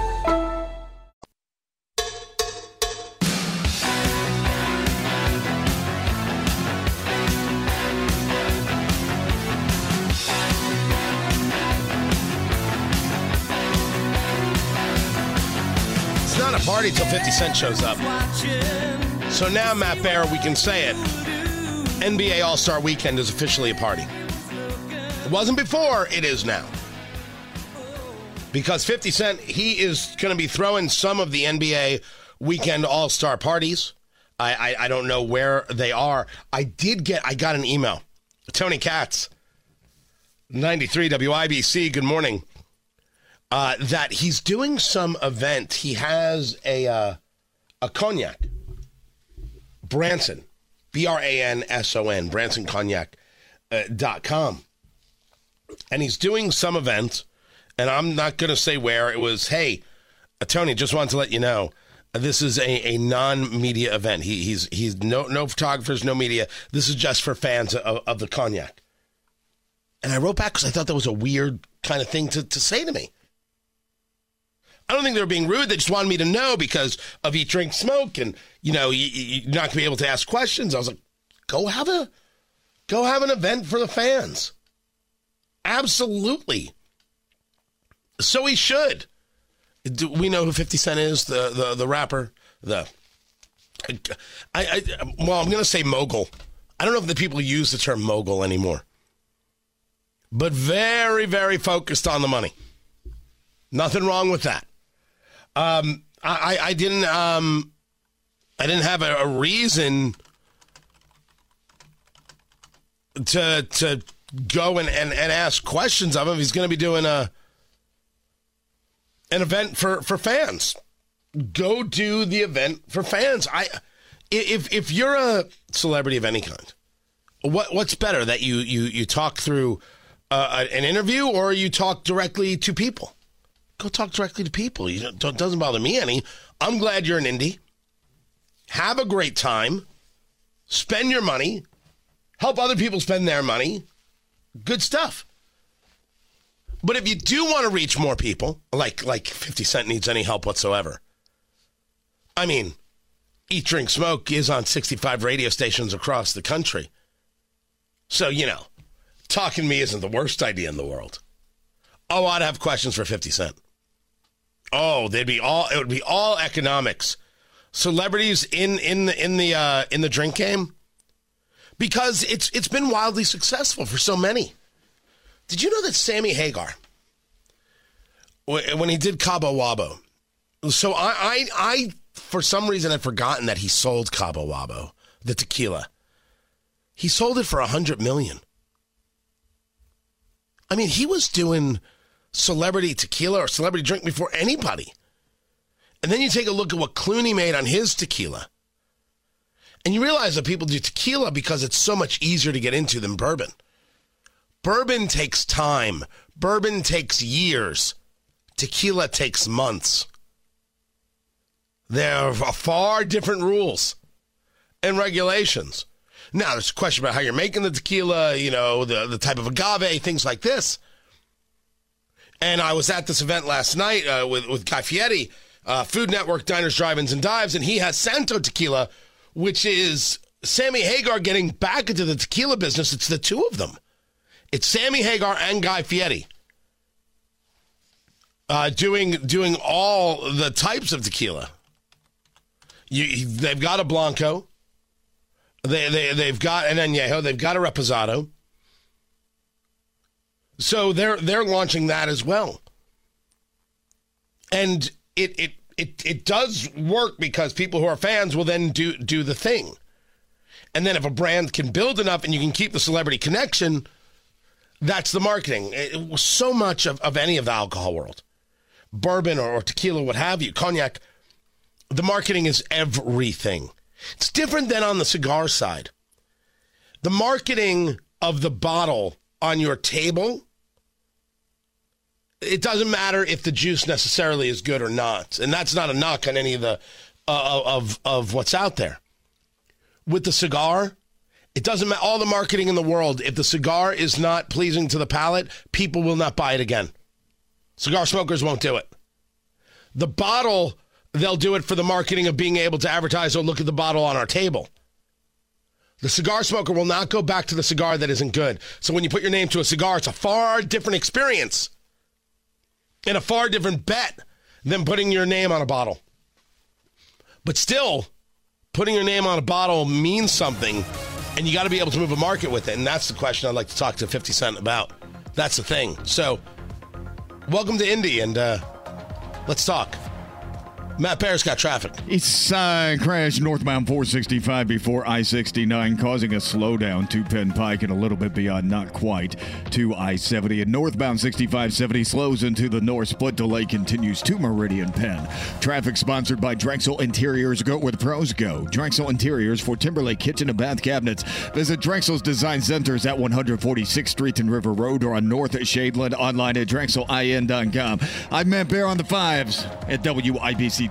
Party till 50 Cent shows up. So now, Matt Bear, we can say it. NBA All Star Weekend is officially a party. It wasn't before, it is now. Because 50 Cent, he is going to be throwing some of the NBA Weekend All Star parties. I, I, I don't know where they are. I did get, I got an email. Tony Katz, 93 WIBC, good morning. Uh, that he's doing some event. He has a uh, a cognac, Branson, B R A N S O N, Branson Cognac uh, com, and he's doing some event. And I'm not going to say where it was. Hey, Tony, just wanted to let you know this is a, a non-media event. He, he's he's no no photographers, no media. This is just for fans of, of the cognac. And I wrote back because I thought that was a weird kind of thing to, to say to me. I don't think they were being rude. They just wanted me to know because of eat, drink, smoke, and you know you, you're not gonna be able to ask questions. I was like, go have a go have an event for the fans. Absolutely. So he should. Do we know who Fifty Cent is? The the the rapper. The I, I well, I'm gonna say mogul. I don't know if the people use the term mogul anymore, but very very focused on the money. Nothing wrong with that. Um, I, I didn't um, I didn't have a, a reason to to go and, and, and ask questions of him. He's going to be doing a an event for, for fans. Go do the event for fans. I if if you're a celebrity of any kind, what what's better that you you you talk through uh, an interview or you talk directly to people? Go talk directly to people. You don't, doesn't bother me any. I'm glad you're an Indy. Have a great time. Spend your money. Help other people spend their money. Good stuff. But if you do want to reach more people, like like 50 Cent needs any help whatsoever. I mean, Eat Drink Smoke is on 65 radio stations across the country. So, you know, talking to me isn't the worst idea in the world. Oh, I'd have questions for 50 Cent. Oh, they'd be all it would be all economics. Celebrities in in the in the uh, in the drink game because it's it's been wildly successful for so many. Did you know that Sammy Hagar, when he did Cabo Wabo, so I, I, I, for some reason, had forgotten that he sold Cabo Wabo, the tequila. He sold it for a hundred million. I mean, he was doing celebrity tequila or celebrity drink before anybody. And then you take a look at what Clooney made on his tequila. And you realize that people do tequila because it's so much easier to get into than bourbon. Bourbon takes time. Bourbon takes years. Tequila takes months. There are far different rules and regulations. Now, there's a question about how you're making the tequila, you know, the, the type of agave, things like this. And I was at this event last night uh, with, with Guy Fieri, uh, Food Network, Diners, Drive-Ins, and Dives, and he has Santo Tequila, which is Sammy Hagar getting back into the tequila business. It's the two of them. It's Sammy Hagar and Guy Fieri uh, doing doing all the types of tequila. You, they've got a blanco. They they they've got an añejo. They've got a reposado. So they're they're launching that as well. And it it it it does work because people who are fans will then do do the thing. And then if a brand can build enough and you can keep the celebrity connection, that's the marketing. It was so much of, of any of the alcohol world. Bourbon or, or tequila, what have you, cognac, the marketing is everything. It's different than on the cigar side. The marketing of the bottle on your table it doesn't matter if the juice necessarily is good or not, and that's not a knock on any of the uh, of of what's out there. With the cigar, it doesn't matter all the marketing in the world. If the cigar is not pleasing to the palate, people will not buy it again. Cigar smokers won't do it. The bottle, they'll do it for the marketing of being able to advertise. Oh, look at the bottle on our table. The cigar smoker will not go back to the cigar that isn't good. So when you put your name to a cigar, it's a far different experience and a far different bet than putting your name on a bottle. But still, putting your name on a bottle means something, and you got to be able to move a market with it. And that's the question I'd like to talk to 50 Cent about. That's the thing. So, welcome to Indy, and uh, let's talk. Matt Bear's got traffic. East side uh, crash northbound 465 before I 69, causing a slowdown to Penn Pike and a little bit beyond, not quite, to I 70. And northbound 6570 slows into the north. Split delay continues to Meridian Penn. Traffic sponsored by Drexel Interiors. Go the pros go. Drexel Interiors for Timberlake Kitchen and Bath Cabinets. Visit Drexel's Design Centers at 146th Street and River Road or on North Shadeland online at drexelin.com. I'm Matt Bear on the fives at WIBC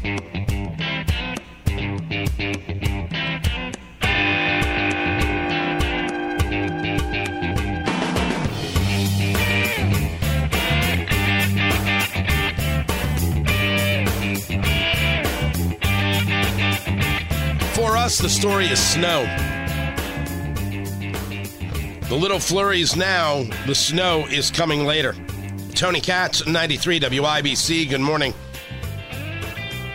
For us, the story is snow. The little flurries now, the snow is coming later. Tony Katz, 93 WIBC, good morning.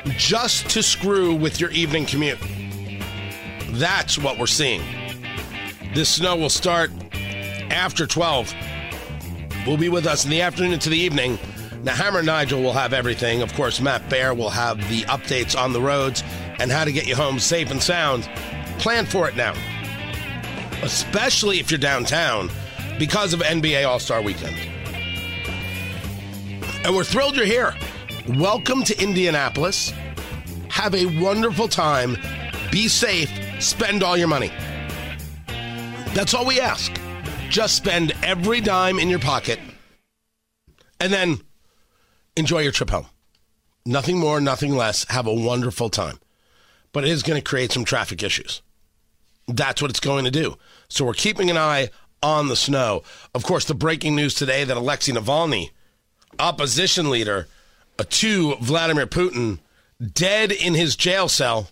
Just to screw with your evening commute. That's what we're seeing. This snow will start after 12. Will be with us in the afternoon into the evening. Now, Hammer Nigel will have everything. Of course, Matt Bear will have the updates on the roads and how to get you home safe and sound. Plan for it now, especially if you're downtown because of NBA All Star Weekend. And we're thrilled you're here. Welcome to Indianapolis. Have a wonderful time. Be safe. Spend all your money. That's all we ask. Just spend every dime in your pocket and then enjoy your trip home. Nothing more, nothing less. Have a wonderful time. But it is going to create some traffic issues. That's what it's going to do. So we're keeping an eye on the snow. Of course, the breaking news today that Alexei Navalny, opposition leader to Vladimir Putin, dead in his jail cell.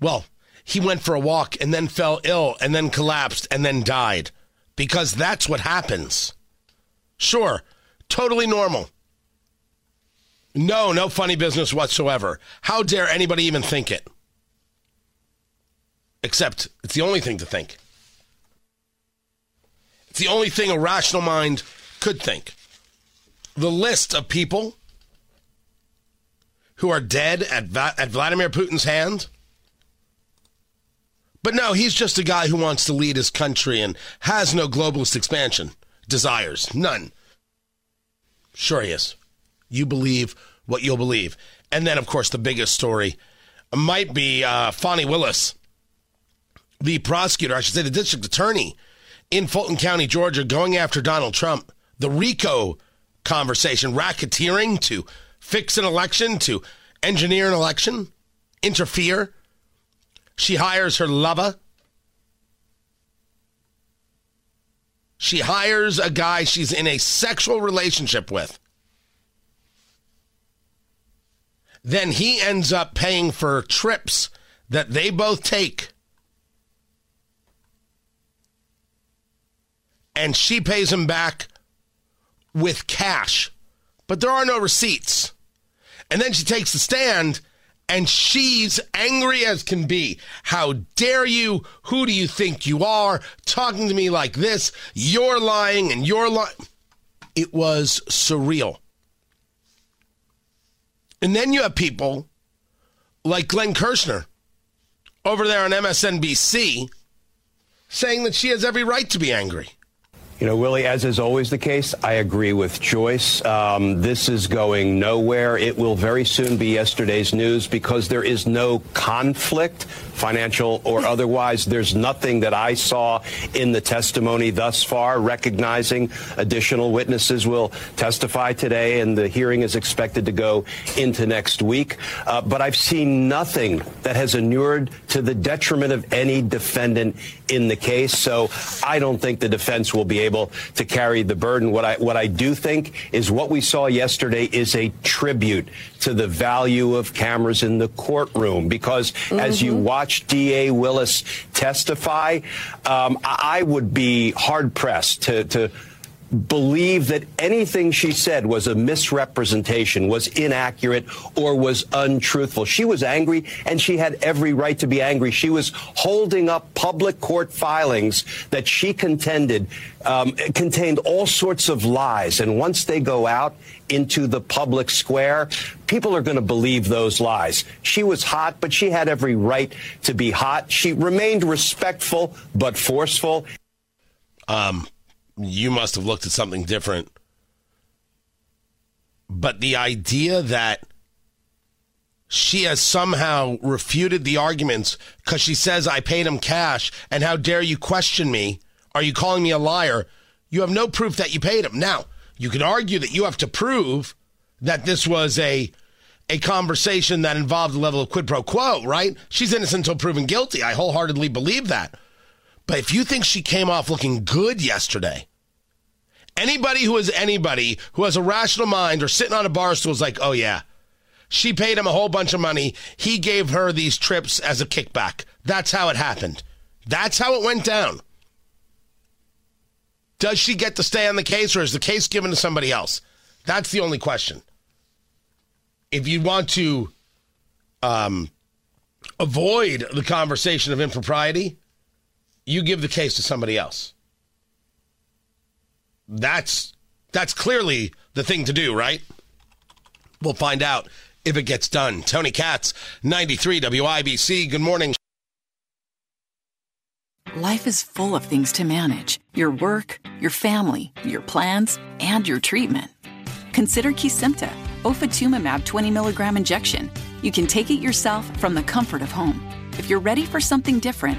Well, he went for a walk and then fell ill and then collapsed and then died because that's what happens. Sure, totally normal. No, no funny business whatsoever. How dare anybody even think it? Except it's the only thing to think. It's the only thing a rational mind could think. The list of people who are dead at, Va- at Vladimir Putin's hand. But no, he's just a guy who wants to lead his country and has no globalist expansion desires. None. Sure, he is. You believe what you'll believe. And then, of course, the biggest story might be uh, Fani Willis, the prosecutor, I should say, the district attorney in Fulton County, Georgia, going after Donald Trump. The RICO conversation, racketeering to fix an election, to engineer an election, interfere. She hires her lover. She hires a guy she's in a sexual relationship with. Then he ends up paying for trips that they both take. And she pays him back with cash. But there are no receipts. And then she takes the stand and she's angry as can be. How dare you? Who do you think you are? Talking to me like this. You're lying and you're lying. It was surreal. And then you have people like Glenn Kirshner over there on MSNBC saying that she has every right to be angry. You know, Willie, as is always the case, I agree with Joyce. Um, this is going nowhere. It will very soon be yesterday's news because there is no conflict, financial or otherwise. There's nothing that I saw in the testimony thus far recognizing additional witnesses will testify today, and the hearing is expected to go into next week. Uh, but I've seen nothing that has inured to the detriment of any defendant in the case. So I don't think the defense will be able to carry the burden. What I what I do think is what we saw yesterday is a tribute to the value of cameras in the courtroom because mm-hmm. as you watch DA Willis testify, um, I would be hard pressed to to believe that anything she said was a misrepresentation, was inaccurate, or was untruthful. She was angry, and she had every right to be angry. She was holding up public court filings that she contended um, contained all sorts of lies. And once they go out into the public square, people are going to believe those lies. She was hot, but she had every right to be hot. She remained respectful but forceful. Um, you must have looked at something different. But the idea that she has somehow refuted the arguments because she says I paid him cash, and how dare you question me? Are you calling me a liar? You have no proof that you paid him. Now, you can argue that you have to prove that this was a a conversation that involved a level of quid pro quo, right? She's innocent until proven guilty. I wholeheartedly believe that. But if you think she came off looking good yesterday, anybody who is anybody who has a rational mind or sitting on a bar stool is like, oh yeah, she paid him a whole bunch of money. He gave her these trips as a kickback. That's how it happened. That's how it went down. Does she get to stay on the case or is the case given to somebody else? That's the only question. If you want to um, avoid the conversation of impropriety, you give the case to somebody else. That's that's clearly the thing to do, right? We'll find out if it gets done. Tony Katz, 93 WIBC. Good morning. Life is full of things to manage your work, your family, your plans, and your treatment. Consider Kesimpta, ofatumumab 20 milligram injection. You can take it yourself from the comfort of home. If you're ready for something different,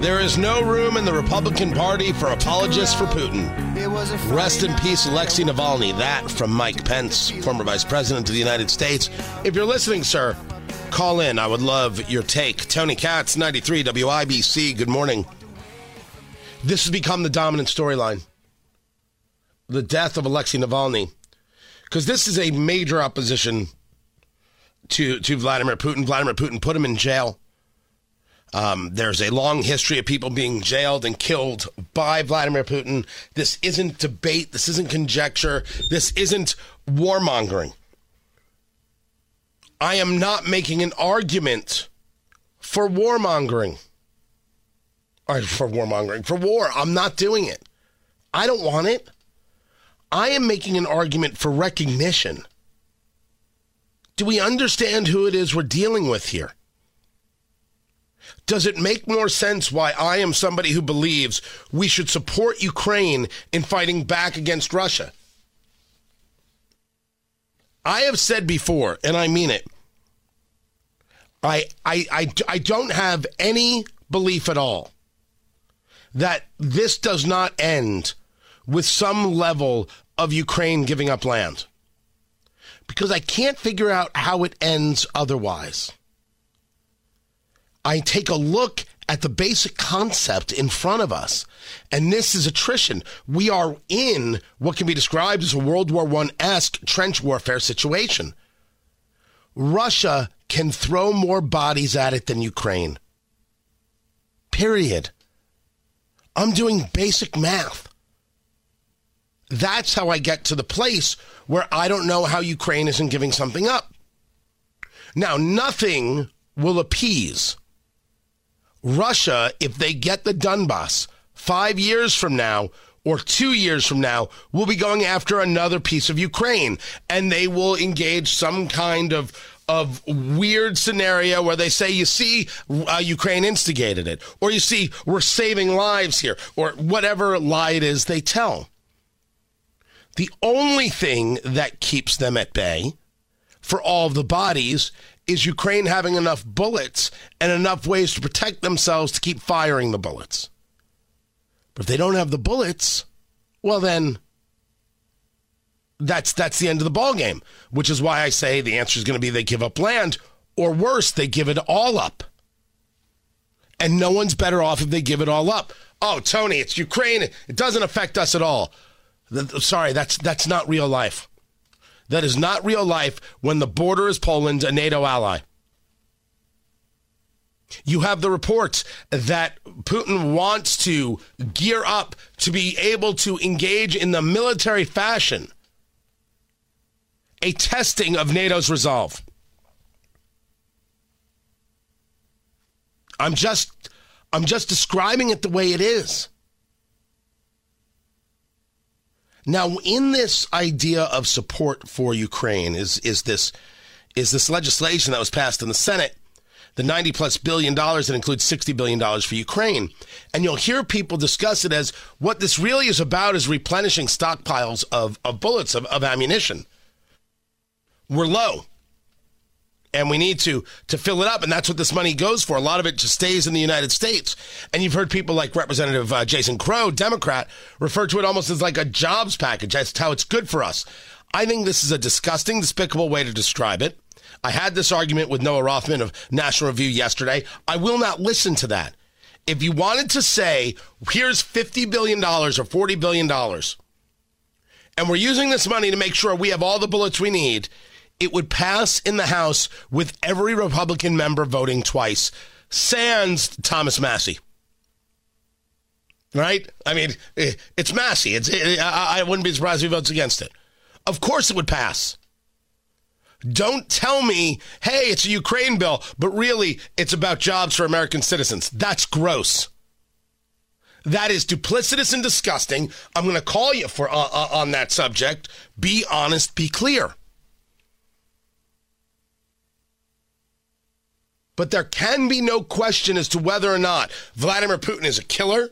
There is no room in the Republican Party for apologists for Putin. Rest in peace, Alexei Navalny. That from Mike Pence, former Vice President of the United States. If you're listening, sir, call in. I would love your take. Tony Katz, 93 WIBC. Good morning. This has become the dominant storyline the death of Alexei Navalny. Because this is a major opposition to, to Vladimir Putin. Vladimir Putin put him in jail. Um, there's a long history of people being jailed and killed by Vladimir Putin. This isn't debate. This isn't conjecture. This isn't warmongering. I am not making an argument for warmongering. Or for warmongering, for war. I'm not doing it. I don't want it. I am making an argument for recognition. Do we understand who it is we're dealing with here? Does it make more sense why I am somebody who believes we should support Ukraine in fighting back against Russia? I have said before, and I mean it, I, I, I, I don't have any belief at all that this does not end with some level of Ukraine giving up land. Because I can't figure out how it ends otherwise. I take a look at the basic concept in front of us. And this is attrition. We are in what can be described as a World War I esque trench warfare situation. Russia can throw more bodies at it than Ukraine. Period. I'm doing basic math. That's how I get to the place where I don't know how Ukraine isn't giving something up. Now, nothing will appease Russia if they get the Donbass five years from now or two years from now will be going after another piece of Ukraine and they will engage some kind of of weird scenario where they say, you see, uh, Ukraine instigated it, or you see, we're saving lives here, or whatever lie it is they tell. The only thing that keeps them at bay for all of the bodies is Ukraine having enough bullets and enough ways to protect themselves to keep firing the bullets. But if they don't have the bullets, well then that's that's the end of the ball game, which is why I say the answer is going to be they give up land or worse, they give it all up. And no one's better off if they give it all up. Oh, Tony, it's Ukraine. It doesn't affect us at all. Sorry, that's that's not real life. That is not real life when the border is Poland, a NATO ally. You have the reports that Putin wants to gear up to be able to engage in the military fashion, a testing of NATO's resolve. I'm just I'm just describing it the way it is. Now, in this idea of support for Ukraine is is this is this legislation that was passed in the Senate, the 90 plus billion dollars that includes 60 billion dollars for Ukraine. And you'll hear people discuss it as what this really is about is replenishing stockpiles of, of bullets, of, of ammunition. We're low and we need to to fill it up and that's what this money goes for. A lot of it just stays in the united states. And you've heard people like representative uh, jason crow democrat refer to it almost as like a jobs package. That's how it's good for us. I think this is a disgusting despicable way to describe it. I had this argument with noah rothman of national review yesterday. I will not listen to that. If you wanted to say here's $50 billion or $40 billion and we're using this money to make sure we have all the bullets we need it would pass in the House with every Republican member voting twice, sans Thomas Massie. Right? I mean, eh, it's Massie. It's, it, eh, I, I wouldn't be surprised if he votes against it. Of course it would pass. Don't tell me, hey, it's a Ukraine bill, but really it's about jobs for American citizens. That's gross. That is duplicitous and disgusting. I'm going to call you for uh, uh, on that subject. Be honest, be clear. But there can be no question as to whether or not Vladimir Putin is a killer.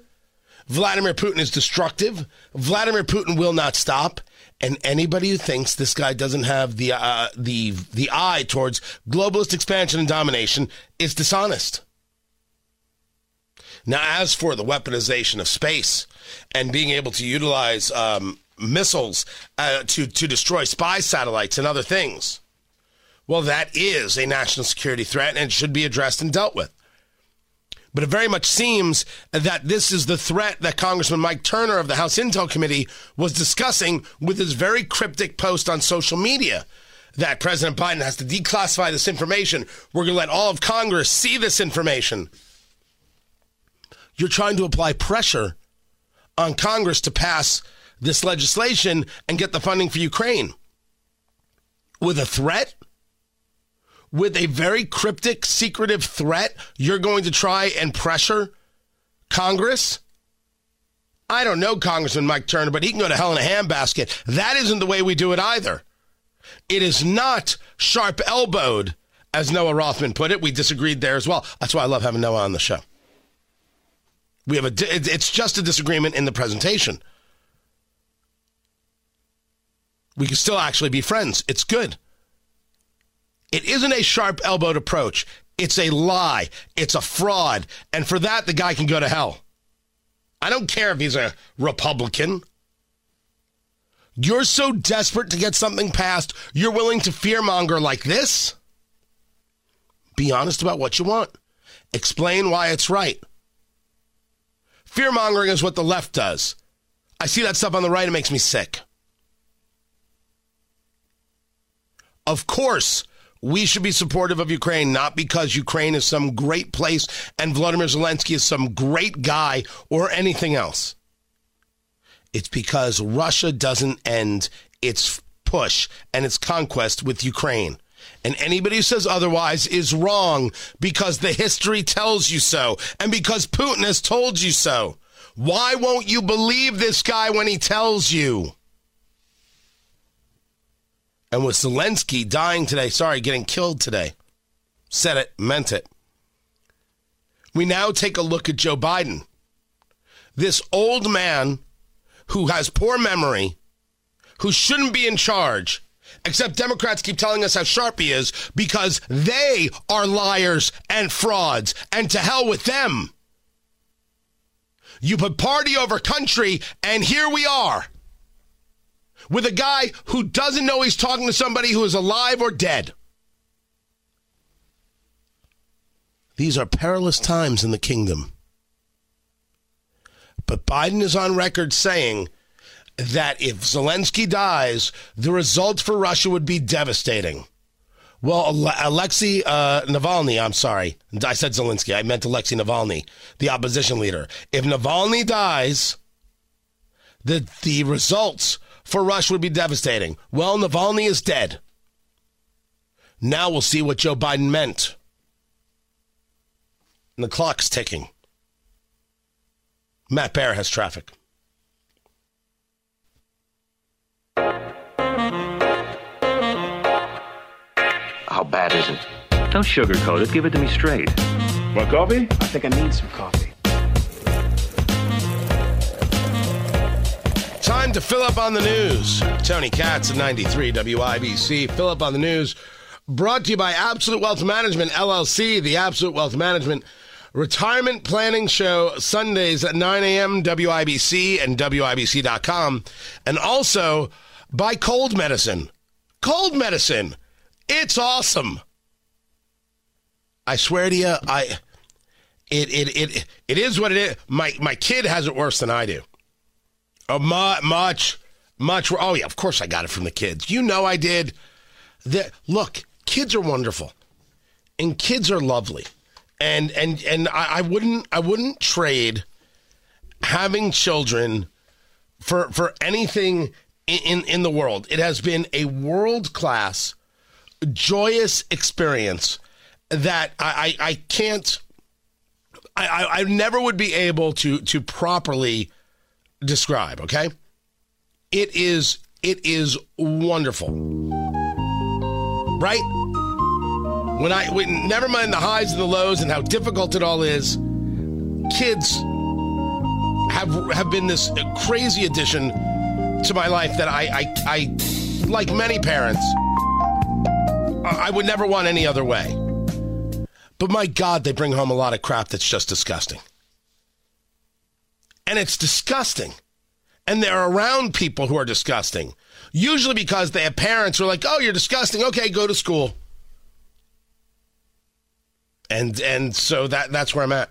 Vladimir Putin is destructive. Vladimir Putin will not stop. And anybody who thinks this guy doesn't have the uh, the the eye towards globalist expansion and domination is dishonest. Now, as for the weaponization of space and being able to utilize um, missiles uh, to to destroy spy satellites and other things, well, that is a national security threat and it should be addressed and dealt with. But it very much seems that this is the threat that Congressman Mike Turner of the House Intel Committee was discussing with his very cryptic post on social media that President Biden has to declassify this information. We're going to let all of Congress see this information. You're trying to apply pressure on Congress to pass this legislation and get the funding for Ukraine with a threat with a very cryptic, secretive threat, you're going to try and pressure Congress? I don't know Congressman Mike Turner, but he can go to hell in a handbasket. That isn't the way we do it either. It is not sharp elbowed, as Noah Rothman put it. We disagreed there as well. That's why I love having Noah on the show. We have a, it's just a disagreement in the presentation. We can still actually be friends. It's good. It isn't a sharp elbowed approach. It's a lie. It's a fraud. And for that, the guy can go to hell. I don't care if he's a Republican. You're so desperate to get something passed, you're willing to fearmonger like this? Be honest about what you want. Explain why it's right. Fear mongering is what the left does. I see that stuff on the right, it makes me sick. Of course, we should be supportive of Ukraine, not because Ukraine is some great place and Vladimir Zelensky is some great guy or anything else. It's because Russia doesn't end its push and its conquest with Ukraine. And anybody who says otherwise is wrong because the history tells you so and because Putin has told you so. Why won't you believe this guy when he tells you? And with Zelensky dying today, sorry, getting killed today, said it, meant it. We now take a look at Joe Biden. This old man who has poor memory, who shouldn't be in charge, except Democrats keep telling us how sharp he is because they are liars and frauds, and to hell with them. You put party over country, and here we are with a guy who doesn't know he's talking to somebody who is alive or dead. These are perilous times in the kingdom. But Biden is on record saying that if Zelensky dies, the result for Russia would be devastating. Well, Alexei uh, Navalny, I'm sorry. I said Zelensky. I meant Alexei Navalny, the opposition leader. If Navalny dies, the, the results for Rush would be devastating. Well, Navalny is dead. Now we'll see what Joe Biden meant. And the clock's ticking. Matt Bear has traffic. How bad is it? Don't sugarcoat it. Give it to me straight. Want coffee? I think I need some coffee. Time to fill up on the news. Tony Katz at 93 WIBC. Fill up on the news. Brought to you by Absolute Wealth Management, LLC, the Absolute Wealth Management Retirement Planning Show, Sundays at 9 a.m., WIBC and WIBC.com. And also by Cold Medicine. Cold Medicine. It's awesome. I swear to you, I it it it it is what it is. My my kid has it worse than I do. Oh, much much much. Oh yeah, of course I got it from the kids. You know I did. The, look, kids are wonderful, and kids are lovely, and and and I, I wouldn't I wouldn't trade having children for for anything in, in, in the world. It has been a world class joyous experience that I, I, I can't I, I never would be able to to properly describe, okay? It is it is wonderful. Right? When I when, never mind the highs and the lows and how difficult it all is, kids have have been this crazy addition to my life that I I, I like many parents I would never want any other way. But my God, they bring home a lot of crap that's just disgusting. And it's disgusting. And they're around people who are disgusting. Usually because they have parents who are like, oh, you're disgusting. Okay, go to school. And and so that that's where I'm at.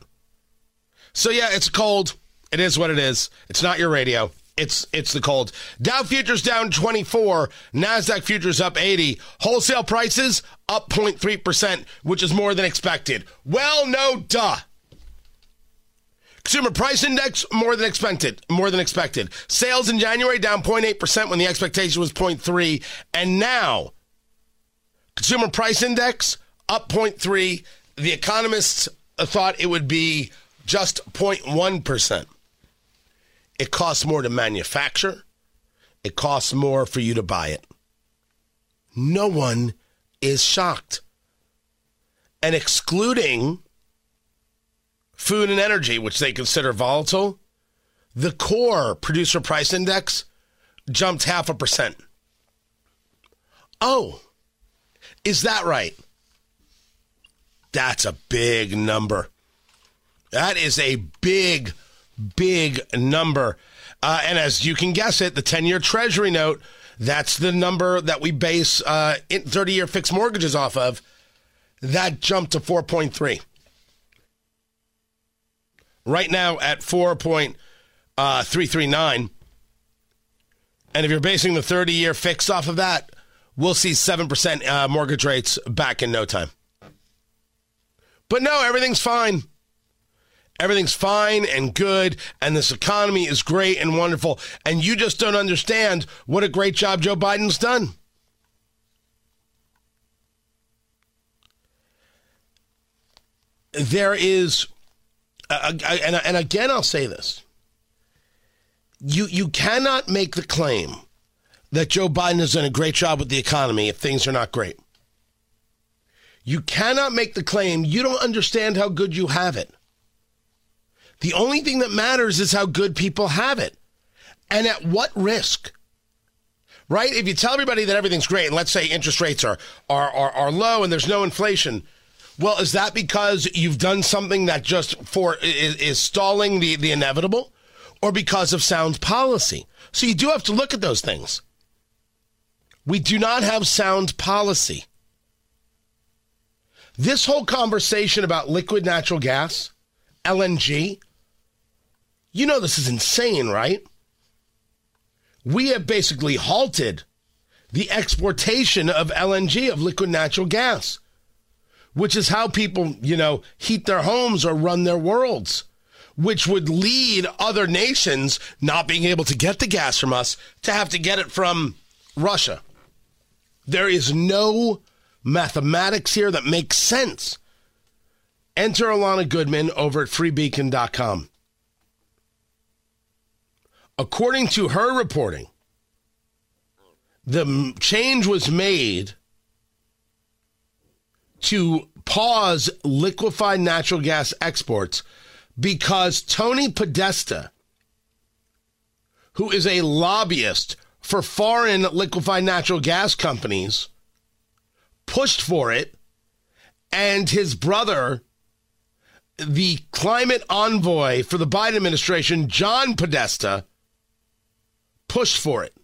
So yeah, it's cold. It is what it is. It's not your radio. It's it's the cold. Dow futures down 24, Nasdaq futures up 80. Wholesale prices up 0.3%, which is more than expected. Well, no duh. Consumer price index more than expected, more than expected. Sales in January down 0.8% when the expectation was 0.3, and now consumer price index up 0.3. The economists thought it would be just 0.1%. It costs more to manufacture, it costs more for you to buy it. No one is shocked. And excluding food and energy, which they consider volatile, the core producer price index jumped half a percent. Oh, is that right? That's a big number. That is a big big number. Uh, and as you can guess it, the 10 year Treasury note, that's the number that we base 30 uh, year fixed mortgages off of. That jumped to 4.3. right now at 4.339. And if you're basing the 30 year fix off of that, we'll see 7% uh, mortgage rates back in no time. But no, everything's fine. Everything's fine and good, and this economy is great and wonderful. And you just don't understand what a great job Joe Biden's done. There is, uh, and, and again, I'll say this you you cannot make the claim that Joe Biden has done a great job with the economy if things are not great. You cannot make the claim you don't understand how good you have it. The only thing that matters is how good people have it. And at what risk? Right? If you tell everybody that everything's great, and let's say interest rates are, are, are, are low and there's no inflation, well, is that because you've done something that just for is, is stalling the, the inevitable? Or because of sound policy? So you do have to look at those things. We do not have sound policy. This whole conversation about liquid natural gas, LNG, you know this is insane, right? We have basically halted the exportation of LNG, of liquid natural gas, which is how people, you know, heat their homes or run their worlds, which would lead other nations not being able to get the gas from us to have to get it from Russia. There is no mathematics here that makes sense. Enter Alana Goodman over at freebeacon.com. According to her reporting, the change was made to pause liquefied natural gas exports because Tony Podesta, who is a lobbyist for foreign liquefied natural gas companies, pushed for it, and his brother, the climate envoy for the Biden administration, John Podesta, pushed for it.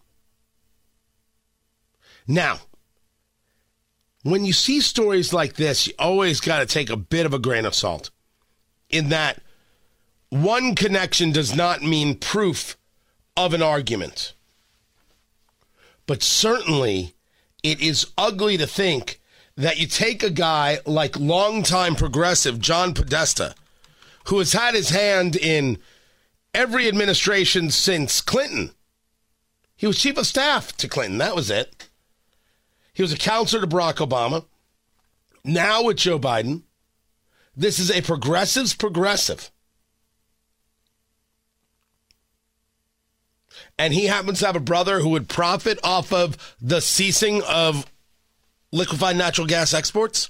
Now, when you see stories like this, you always got to take a bit of a grain of salt in that one connection does not mean proof of an argument. But certainly, it is ugly to think that you take a guy like longtime progressive John Podesta, who has had his hand in every administration since Clinton. He was chief of staff to Clinton. That was it. He was a counselor to Barack Obama. Now with Joe Biden, this is a progressive's progressive. And he happens to have a brother who would profit off of the ceasing of liquefied natural gas exports.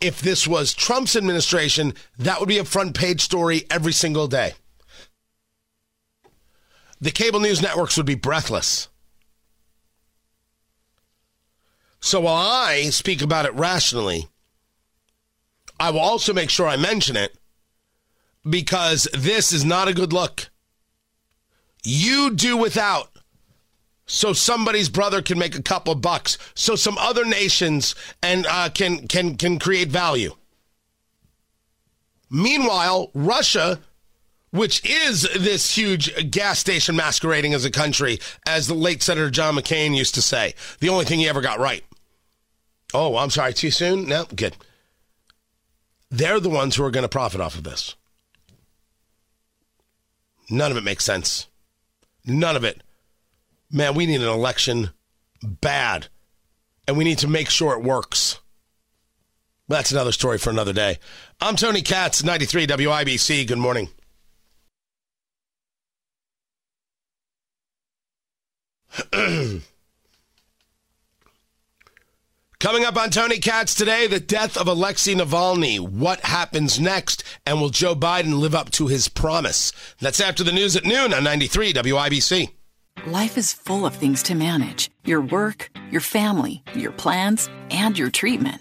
If this was Trump's administration, that would be a front page story every single day. The cable news networks would be breathless. So while I speak about it rationally, I will also make sure I mention it because this is not a good look. You do without so somebody's brother can make a couple of bucks, so some other nations and uh, can can can create value. Meanwhile, Russia, which is this huge gas station masquerading as a country, as the late Senator John McCain used to say, the only thing he ever got right. Oh, I'm sorry, too soon? No, good. They're the ones who are going to profit off of this. None of it makes sense. None of it. Man, we need an election bad, and we need to make sure it works. That's another story for another day. I'm Tony Katz, 93 WIBC. Good morning. Coming up on Tony Katz today, the death of Alexei Navalny. What happens next? And will Joe Biden live up to his promise? That's after the news at noon on 93 WIBC. Life is full of things to manage your work, your family, your plans, and your treatment.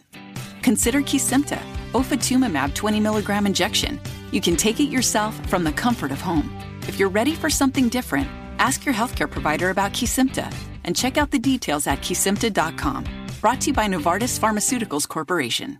Consider Kesimpta, ofatumumab 20 milligram injection. You can take it yourself from the comfort of home. If you're ready for something different, ask your healthcare provider about Kesimpta and check out the details at kesimpta.com. Brought to you by Novartis Pharmaceuticals Corporation.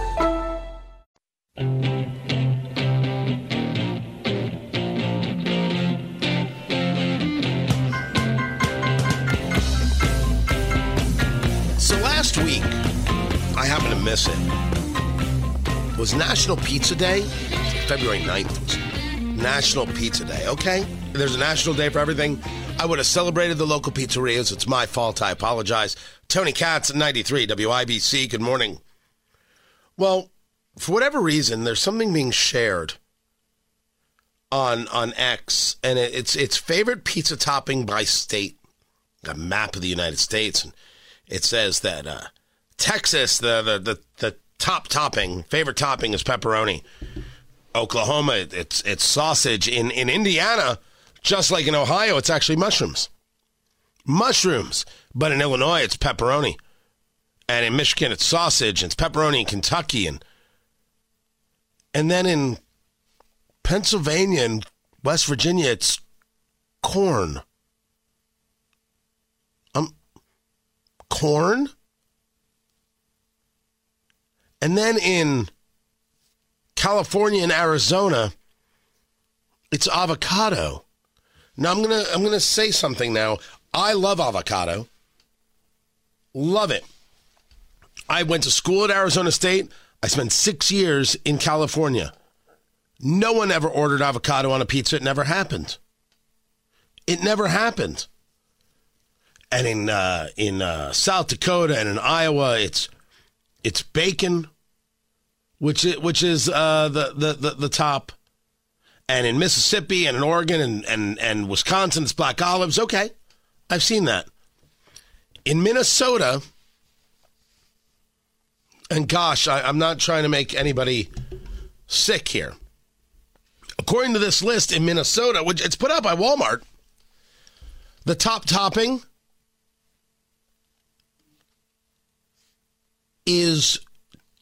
So last week, I happened to miss it. Was National Pizza Day? February 9th was National Pizza Day, okay? There's a national day for everything. I would have celebrated the local pizzerias. It's my fault. I apologize. Tony Katz at 93 WIBC. Good morning. Well, for whatever reason, there's something being shared on on X, and it, it's it's favorite pizza topping by state. A map of the United States, and it says that uh, Texas, the, the the the top topping, favorite topping is pepperoni. Oklahoma, it's it's sausage. In in Indiana, just like in Ohio, it's actually mushrooms. Mushrooms, but in Illinois, it's pepperoni, and in Michigan, it's sausage. And it's pepperoni in Kentucky, and and then in Pennsylvania and West Virginia, it's corn. Um, corn. And then in California and Arizona, it's avocado. Now I'm gonna I'm gonna say something now. I love avocado. Love it. I went to school at Arizona State. I spent six years in California. No one ever ordered avocado on a pizza. It never happened. It never happened. And in uh, in uh, South Dakota and in Iowa, it's it's bacon, which is, which is uh, the, the, the the top. And in Mississippi and in Oregon and, and, and Wisconsin, it's black olives. Okay, I've seen that. In Minnesota, and gosh, I, I'm not trying to make anybody sick here. According to this list in Minnesota, which it's put out by Walmart, the top topping is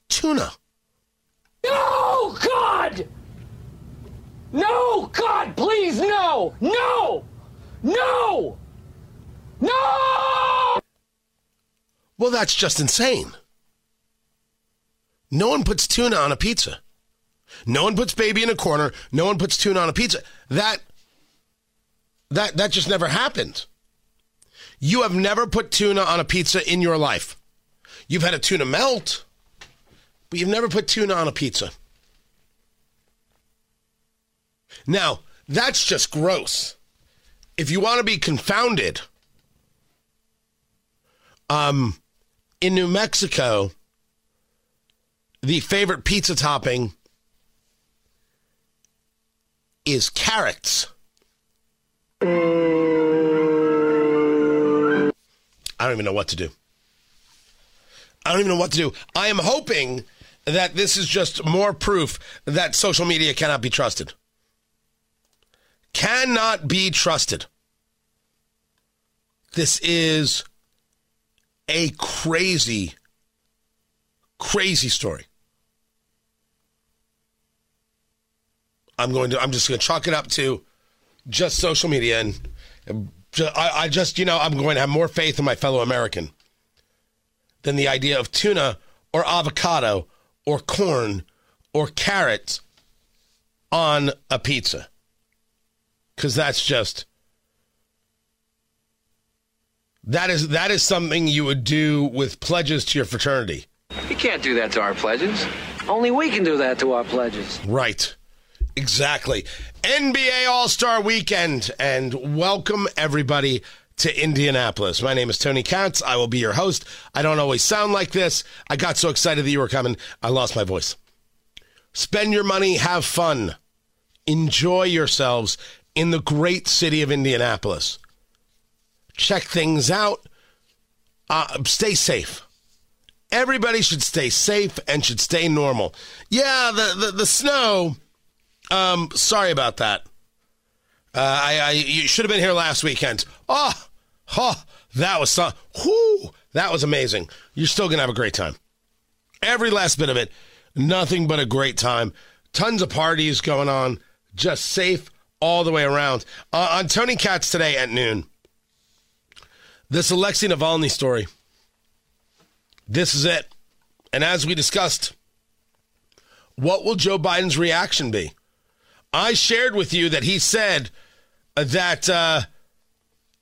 tuna. No, God! No, God, please, no! No! No! No! Well, that's just insane. No one puts tuna on a pizza. No one puts baby in a corner. No one puts tuna on a pizza. That that that just never happened. You have never put tuna on a pizza in your life. You've had a tuna melt, but you've never put tuna on a pizza. Now, that's just gross. If you want to be confounded, um, in New Mexico, the favorite pizza topping is carrots. I don't even know what to do. I don't even know what to do. I am hoping that this is just more proof that social media cannot be trusted. Cannot be trusted. This is a crazy, crazy story. I'm going to. I'm just going to chalk it up to just social media, and I, I just, you know, I'm going to have more faith in my fellow American than the idea of tuna or avocado or corn or carrots on a pizza, because that's just that is that is something you would do with pledges to your fraternity. You can't do that to our pledges. Only we can do that to our pledges. Right. Exactly. NBA All Star Weekend, and welcome everybody to Indianapolis. My name is Tony Katz. I will be your host. I don't always sound like this. I got so excited that you were coming, I lost my voice. Spend your money, have fun, enjoy yourselves in the great city of Indianapolis. Check things out, uh, stay safe. Everybody should stay safe and should stay normal. Yeah, the the, the snow. Um, sorry about that. Uh, I, I you should have been here last weekend. Oh, oh, that was so. Whoo, that was amazing. You're still gonna have a great time. Every last bit of it, nothing but a great time. Tons of parties going on. Just safe all the way around. Uh, on Tony Katz today at noon, this Alexei Navalny story. This is it. And as we discussed, what will Joe Biden's reaction be? I shared with you that he said that uh,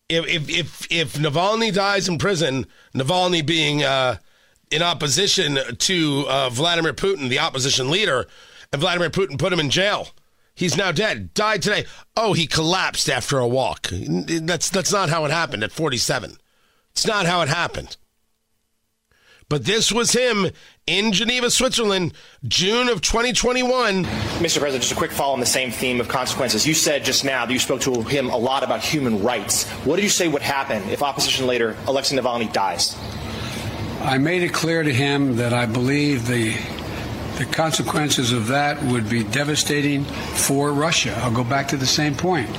if, if if Navalny dies in prison, Navalny being uh, in opposition to uh, Vladimir Putin, the opposition leader, and Vladimir Putin put him in jail. He's now dead. Died today. Oh, he collapsed after a walk. That's that's not how it happened at 47. It's not how it happened. But this was him in Geneva, Switzerland, June of 2021. Mr. President, just a quick follow on the same theme of consequences. You said just now that you spoke to him a lot about human rights. What did you say would happen if opposition leader Alexei Navalny dies? I made it clear to him that I believe the the consequences of that would be devastating for Russia. I'll go back to the same point.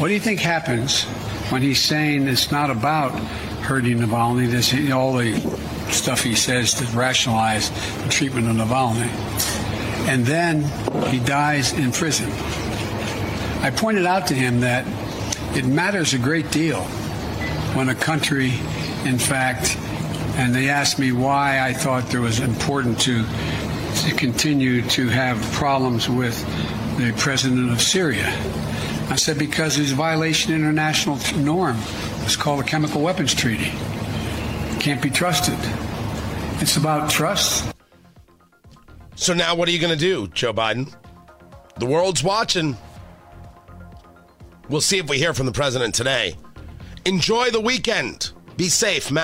What do you think happens when he's saying it's not about hurting Navalny? This all the stuff he says to rationalize the treatment of Navalny, and then he dies in prison. I pointed out to him that it matters a great deal when a country, in fact, and they asked me why I thought there was important to to continue to have problems with the president of Syria. I said because it's violation international norm. It's called the Chemical Weapons Treaty. Can't be trusted. It's about trust. So now what are you going to do, Joe Biden? The world's watching. We'll see if we hear from the president today. Enjoy the weekend. Be safe, Matt.